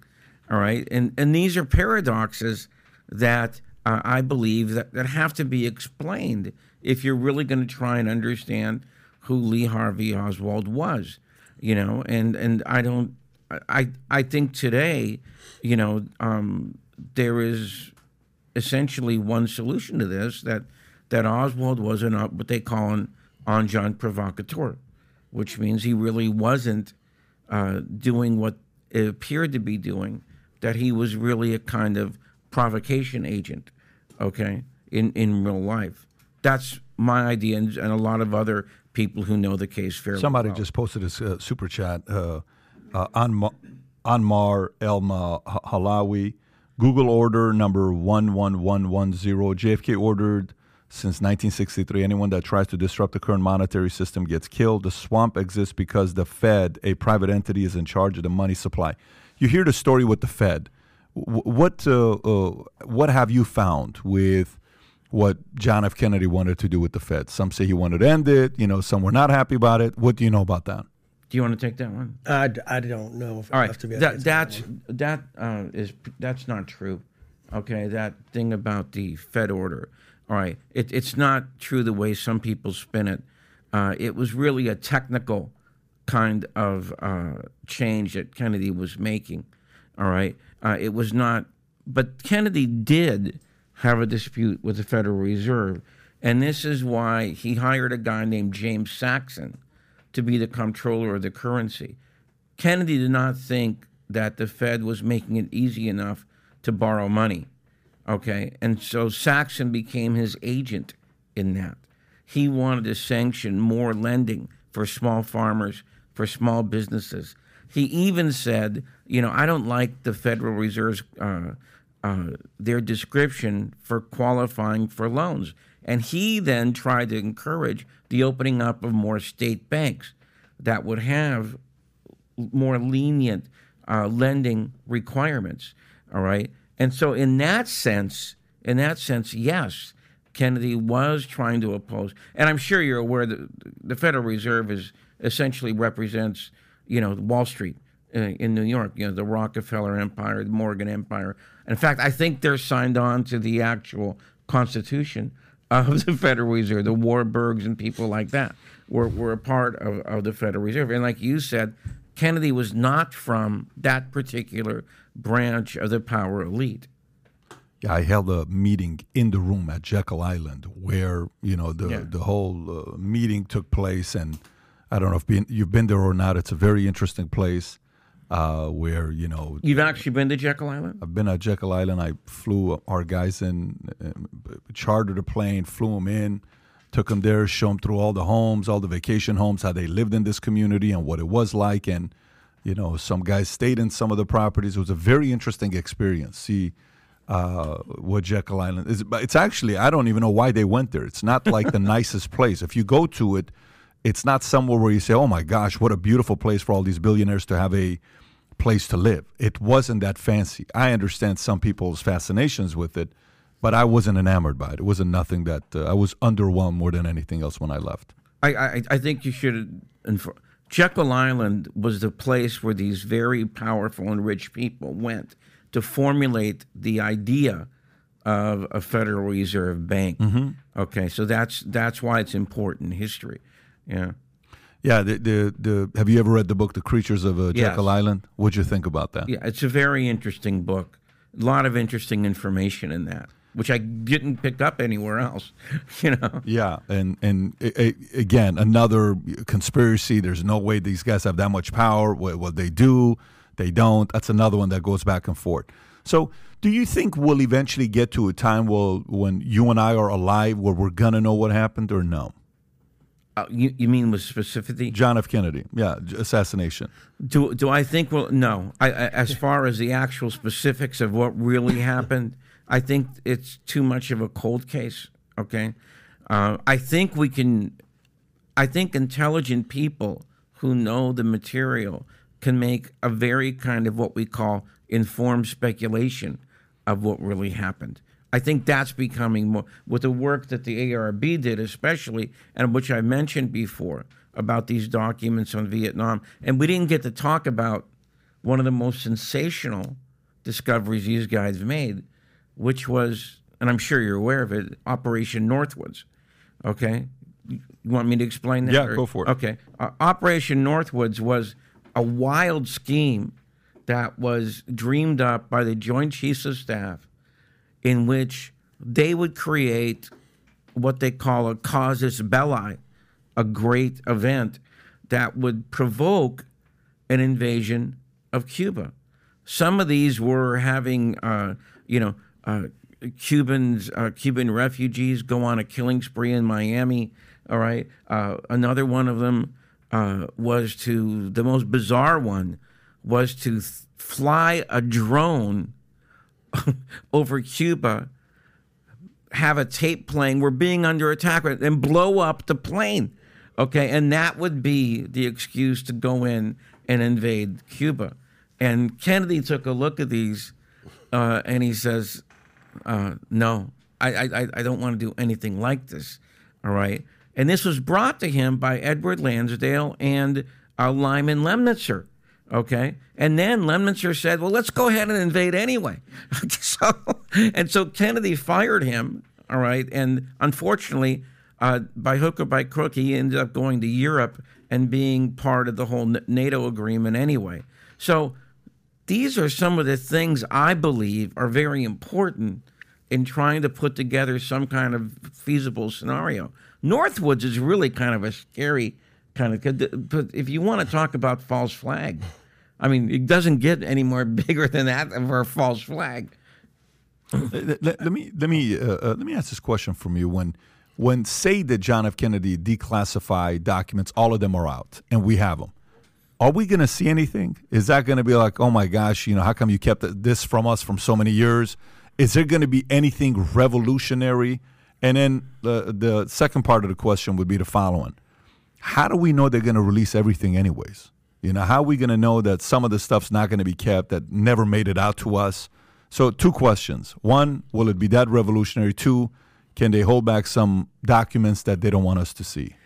All right, and and these are paradoxes that uh, I believe that, that have to be explained if you're really going to try and understand who Lee Harvey Oswald was you know, and and I don't, I I think today, you know, um, there is essentially one solution to this that that Oswald was an uh, what they call an agent provocateur, which means he really wasn't uh, doing what it appeared to be doing, that he was really a kind of provocation agent, okay, in in real life. That's my idea, and, and a lot of other people who know the case fairly Somebody well. just posted a uh, super chat. Uh, uh, Anmar, Anmar Elma Halawi, Google order number 11110. JFK ordered since 1963 anyone that tries to disrupt the current monetary system gets killed. The swamp exists because the Fed, a private entity, is in charge of the money supply. You hear the story with the Fed. What uh, uh, what have you found with what John F. Kennedy wanted to do with the Fed. Some say he wanted to end it. You know, some were not happy about it. What do you know about that? Do you want to take that one? I, I don't know. If All right, that that's that uh, is that's not true. Okay, that thing about the Fed order. All right, it, it's not true the way some people spin it. Uh, it was really a technical kind of uh, change that Kennedy was making, All right, uh, it was not. But Kennedy did have a dispute with the Federal Reserve, and this is why he hired a guy named James Saxon to be the comptroller of the currency. Kennedy did not think that the Fed was making it easy enough to borrow money. Okay. And so Saxon became his agent in that. He wanted to sanction more lending for small farmers, for small businesses. He even said, you know, I don't like the Federal Reserve's uh, uh, their description for qualifying for loans. And he then tried to encourage the opening up of more state banks that would have more lenient uh, lending requirements. All right, and so in that sense, in that sense, yes, Kennedy was trying to oppose. And I'm sure you're aware that the Federal Reserve is essentially represents, you know, Wall Street uh, in New York. You know, the Rockefeller Empire, the Morgan Empire. In fact, I think they're signed on to the actual Constitution of the Federal Reserve. The Warburgs and people like that were, were a part of, of the Federal Reserve. And like you said, Kennedy was not from that particular branch of the power elite. Yeah, I held a meeting in the room at Jekyll Island where you know the Yeah. the whole uh, meeting took place, and I don't know if been, you've been there or not. It's a very interesting place uh, where you know You've actually been to Jekyll Island? I've been at Jekyll Island. I flew our guys in, uh, chartered a plane, flew them in, took them there, show them through all the homes, all the vacation homes, how they lived in this community and what it was like. And, you know, some guys stayed in some of the properties. It was a very interesting experience. See uh, what Jekyll Island is. But it's actually, I don't even know why they went there. It's not like the nicest place. If you go to it, it's not somewhere where you say, oh my gosh, what a beautiful place for all these billionaires to have a place to live. It wasn't that fancy. I understand some people's fascinations with it, but I wasn't enamored by it. It wasn't nothing that uh, I was underwhelmed more than anything else when I left. I, I, I think you should. Infor- Jekyll Island was the place where these very powerful and rich people went to formulate the idea of a Federal Reserve Bank. Okay, so that's that's why it's important history. Yeah. Yeah, the, the the have you ever read the book The Creatures of uh, Yes. Jekyll Island? What'd you think about that? Yeah, it's a very interesting book. A lot of interesting information in that, which I didn't pick up anywhere else. You know. Yeah, and and a- a- again, another conspiracy. There's no way these guys have that much power. What, what they do, they don't. That's another one that goes back and forth. So, do you think we'll eventually get to a time where, when you and I are alive, where we're gonna know what happened, or no? Uh, you, you mean with specificity? John F. Kennedy, yeah, assassination. Do do I think? Well, no. I, I, as far as the actual specifics of what really happened, I think it's too much of a cold case. Okay, uh, I think we can. I think intelligent people who know the material can make a very kind of what we call informed speculation of what really happened. I think that's becoming more with the work that the ARB did, especially, and which I mentioned before about these documents on Vietnam. And we didn't get to talk about one of the most sensational discoveries these guys made, which was, and I'm sure you're aware of it, Operation Northwoods. Okay, you want me to explain that? Yeah, or- go for it. Okay, uh, Operation Northwoods was a wild scheme that was dreamed up by the Joint Chiefs of Staff in which they would create what they call a casus belli, a great event that would provoke an invasion of Cuba. Some of these were having, uh, you know, Cubans, uh, Cuban refugees go on a killing spree in Miami. All right. Uh, another one of them uh, was to the most bizarre one was to th- fly a drone over Cuba, have a tape playing, we're being under attack, and blow up the plane. Okay, and that would be the excuse to go in and invade Cuba. And Kennedy took a look at these, uh, and he says, uh, "No, I, I, I don't want to do anything like this." All right, and this was brought to him by Edward Lansdale and uh, Lyman Lemnitzer. Okay, and then Lemnitzer said, "Well, let's go ahead and invade anyway." so, and so Kennedy fired him. All right, and unfortunately, uh, by hook or by crook, he ended up going to Europe and being part of the whole NATO agreement anyway. So, these are some of the things I believe are very important in trying to put together some kind of feasible scenario. Northwoods is really kind of a scary kind of. But if you want to talk about false flag, I mean, it doesn't get any more bigger than that for a false flag. let, let, let me let me uh, uh, let me ask this question from you. When when say that John F. Kennedy declassified documents, all of them are out, and we have them. Are we going to see anything? Is that going to be like, oh my gosh, you know, how come you kept this from us from so many years? Is there going to be anything revolutionary? And then the the second part of the question would be the following: How do we know they're going to release everything anyways? You know, how are we going to know that some of the stuff's not going to be kept that never made it out to us? So, two questions: One, will it be that revolutionary? Two, can they hold back some documents that they don't want us to see?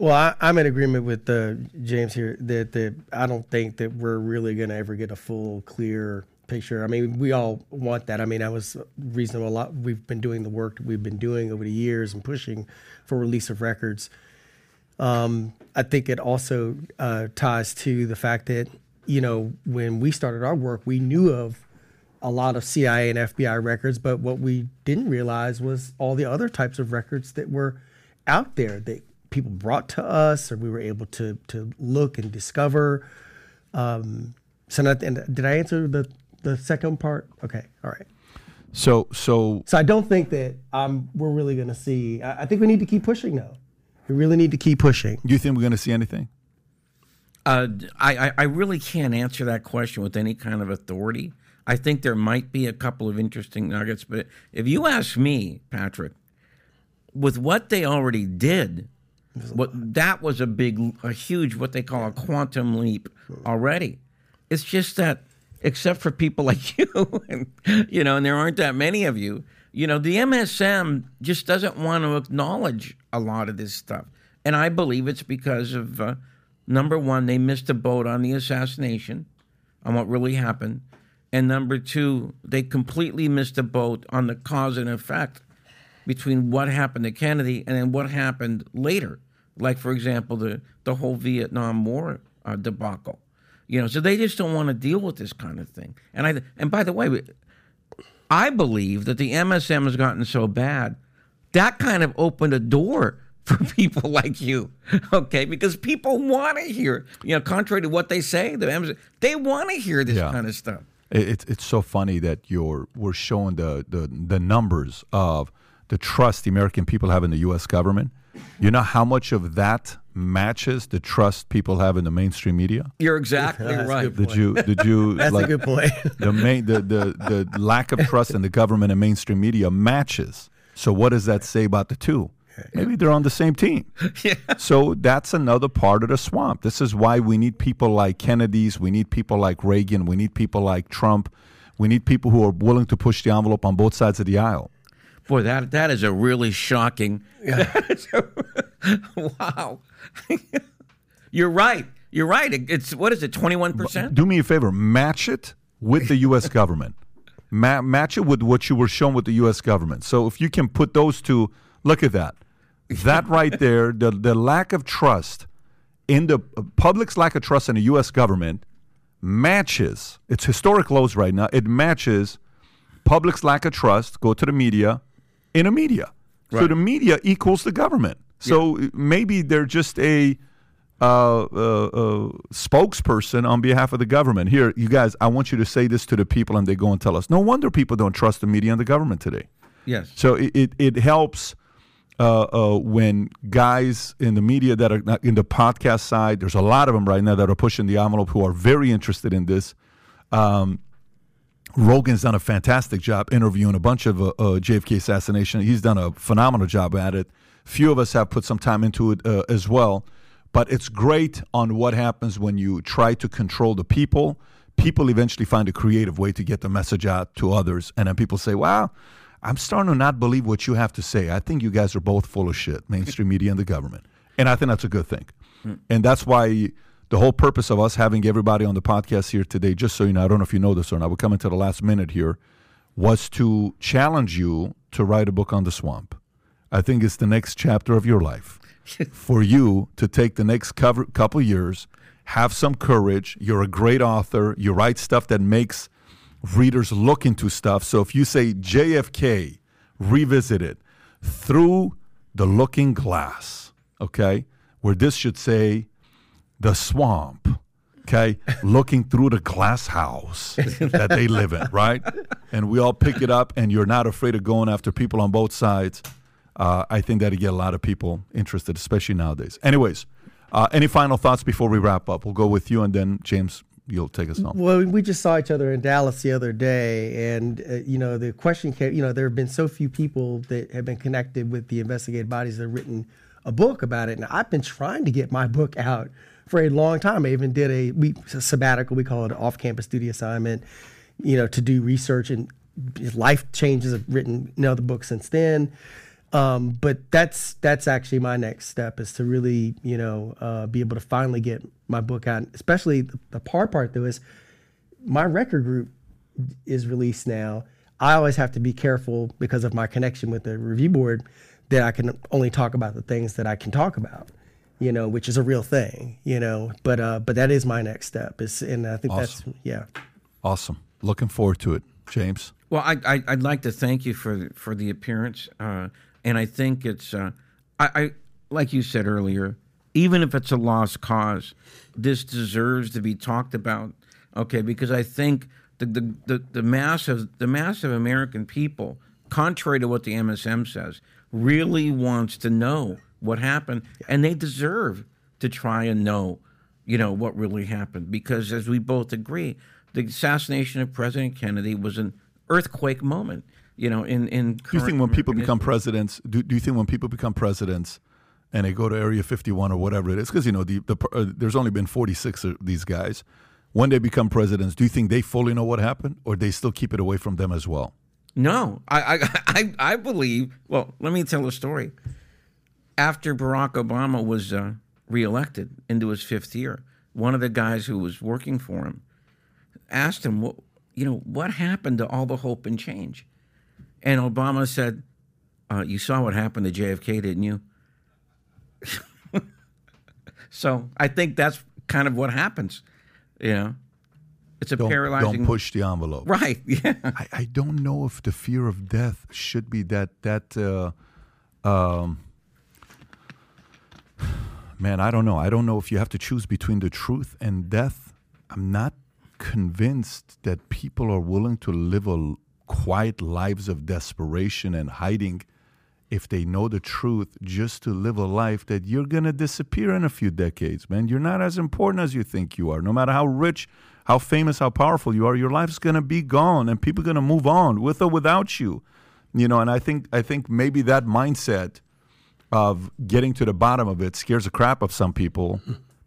Well, I, am in agreement with uh, James here that, that I don't think that we're really going to ever get a full, clear picture. I mean, we all want that. I mean, I was reasonable. A lot we've been doing the work that we've been doing over the years and pushing for release of records. Um, I think it also uh, ties to the fact that you know when we started our work, we knew of a lot of CIA and FBI records, but what we didn't realize was all the other types of records that were out there that people brought to us or we were able to to look and discover. Um, so, not, did I answer the the second part? Okay, all right. So, so, so I don't think that um, we're really going to see. I, I, think we need to keep pushing, though. We really need to keep pushing. Do you think we're going to see anything? Uh, I, I really can't answer that question with any kind of authority. I think there might be a couple of interesting nuggets, but if you ask me, Patrick, with what they already did, what that was a big, a huge, what they call a quantum leap already. It's just that, except for people like you, and you know, and there aren't that many of you. You know, the MSM just doesn't want to acknowledge a lot of this stuff, and I believe it's because of uh, number one, they missed a boat on the assassination, on what really happened, and number two, they completely missed a boat on the cause and effect between what happened to Kennedy and then what happened later. Like, for example, the, the whole Vietnam War uh, debacle. You know, so they just don't want to deal with this kind of thing. And I and by the way, I believe that the MSM has gotten so bad that kind of opened a door for people like you, okay? Because people want to hear, you know, contrary to what they say, the MSM, they want to hear this yeah. kind of stuff. It's it's so funny that you're we're showing the, the the numbers of the trust the American people have in the U.S. government. You know how much of that matches the trust people have in the mainstream media? You're exactly right. Did you? Did you? That's like, a good point. the main the, the the lack of trust in the government and mainstream media matches. So what does that say about the two? Maybe they're on the same team. yeah. So that's another part of the swamp. This is why we need people like Kennedy's. We need people like Reagan. We need people like Trump. We need people who are willing to push the envelope on both sides of the aisle. Boy, that that is a really shocking. Yeah. wow. You're right. You're right. It's what is it? Twenty one percent. Do me a favor. Match it with the U.S. government. Ma- match it with what you were shown with the U.S. government. So if you can put those two, look at that. That right there, the the lack of trust in the uh, public's lack of trust in the U.S. government matches. It's historic lows right now. It matches public's lack of trust. Go to the media in a media. Right. So the media equals the government. So yeah. maybe they're just a uh, uh, uh, spokesperson on behalf of the government. Here, you guys, I want you to say this to the people, and they go and tell us. No wonder people don't trust the media and the government today. Yes. So it, it, it helps uh, uh, when guys in the media that are in the podcast side, there's a lot of them right now that are pushing the envelope who are very interested in this. Um, Rogan's done a fantastic job interviewing a bunch of uh, uh, JFK assassination. He's done a phenomenal job at it. Few of us have put some time into it uh, as well. But it's great on what happens when you try to control the people. People eventually find a creative way to get the message out to others. And then people say, wow, I'm starting to not believe what you have to say. I think you guys are both full of shit, mainstream media and the government. And I think that's a good thing. Hmm. And that's why the whole purpose of us having everybody on the podcast here today, just so you know, I don't know if you know this or not, we're coming to the last minute here, was to challenge you to write a book on the swamp. I think it's the next chapter of your life for you to take the next cover, couple years, have some courage. You're a great author. You write stuff that makes readers look into stuff. So if you say JFK revisited through the looking glass, okay, where this should say the swamp, okay, looking through the glass house that they live in, right? And we all pick it up, and you're not afraid of going after people on both sides. Uh, I think that'd get a lot of people interested, especially nowadays. Anyways, uh, any final thoughts before we wrap up? We'll go with you, and then James, you'll take us home. Well, we just saw each other in Dallas the other day, and uh, you know the question came. You know, there have been so few people that have been connected with the investigative bodies that have written a book about it, and I've been trying to get my book out for a long time. I even did a, we, a sabbatical. We call it an off-campus duty assignment. You know, to do research and life changes. I've written another book since then. Um, but that's that's actually my next step is to really you know uh, be able to finally get my book out. Especially the, the hard part though is my record group is released now. I always have to be careful because of my connection with the review board that I can only talk about the things that I can talk about, you know, which is a real thing, you know. But uh, but that is my next step. Is and I think Awesome. that's yeah. Awesome. Looking forward to it, James. Well, I, I I'd like to thank you for for the appearance, uh, and I think it's uh, I, I like you said earlier, even if it's a lost cause, this deserves to be talked about. Okay, because I think the the the, the mass of the mass of American people, contrary to what the MSM says, really wants to know what happened, and they deserve to try and know, you know, what really happened. Because as we both agree, the assassination of President Kennedy was an earthquake moment. You know, in in Do you think when people become presidents, do, do you think when people become presidents and they go to Area 51 or whatever it is, because, you know, the, the, uh, there's only been 46 of these guys. When they become presidents, do you think they fully know what happened or they still keep it away from them as well? No, I, I, I, I believe. Well, let me tell a story. After Barack Obama was uh, reelected into his fifth year, one of the guys who was working for him asked him, "What, you know, what happened to all the hope and change?" And Obama said, uh, "You saw what happened to JFK, didn't you?" so I think that's kind of what happens. You know, it's a Don't, paralyzing. don't push the envelope. Right. Yeah. I, I don't know if the fear of death should be that that uh, um, man I don't know. I don't know if you have to choose between the truth and death. I'm not convinced that people are willing to live a quiet lives of desperation and hiding if they know the truth just to live a life that you're going to disappear in a few decades man. You're not as important as you think you are. No matter how rich how famous how powerful you are your life's going to be gone and people are going to move on with or without you. You know and i think i think maybe that mindset of getting to the bottom of it scares the crap of some people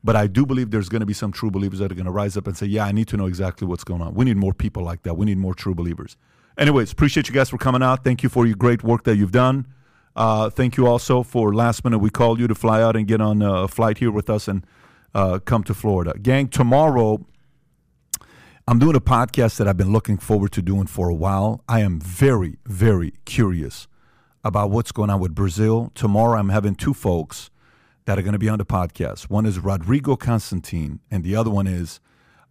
but i do believe there's going to be some true believers that are going to rise up and say yeah i need to know exactly what's going on. We need more people like that. We need more true believers. Anyways appreciate you guys for coming out. Thank you for your great work that you've done. Uh, thank you also for last minute we called you to fly out and get on a flight here with us and uh, come to florida. Gang tomorrow I'm doing a podcast that I've been looking forward to doing for a while. I am very, very curious about what's going on with Brazil. Tomorrow, I'm having two folks that are going to be on the podcast. One is Rodrigo Constantino, and the other one is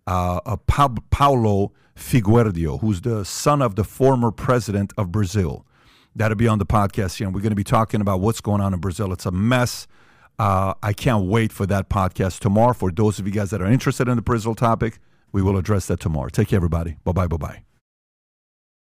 uh, uh, pa- Paulo Figueiredo, who's the son of the former president of Brazil. That'll be on the podcast here, and we're going to be talking about what's going on in Brazil. It's a mess. Uh, I can't wait for that podcast tomorrow. For those of you guys that are interested in the Brazil topic, we will address that tomorrow. Take care, everybody. Bye bye. Bye bye.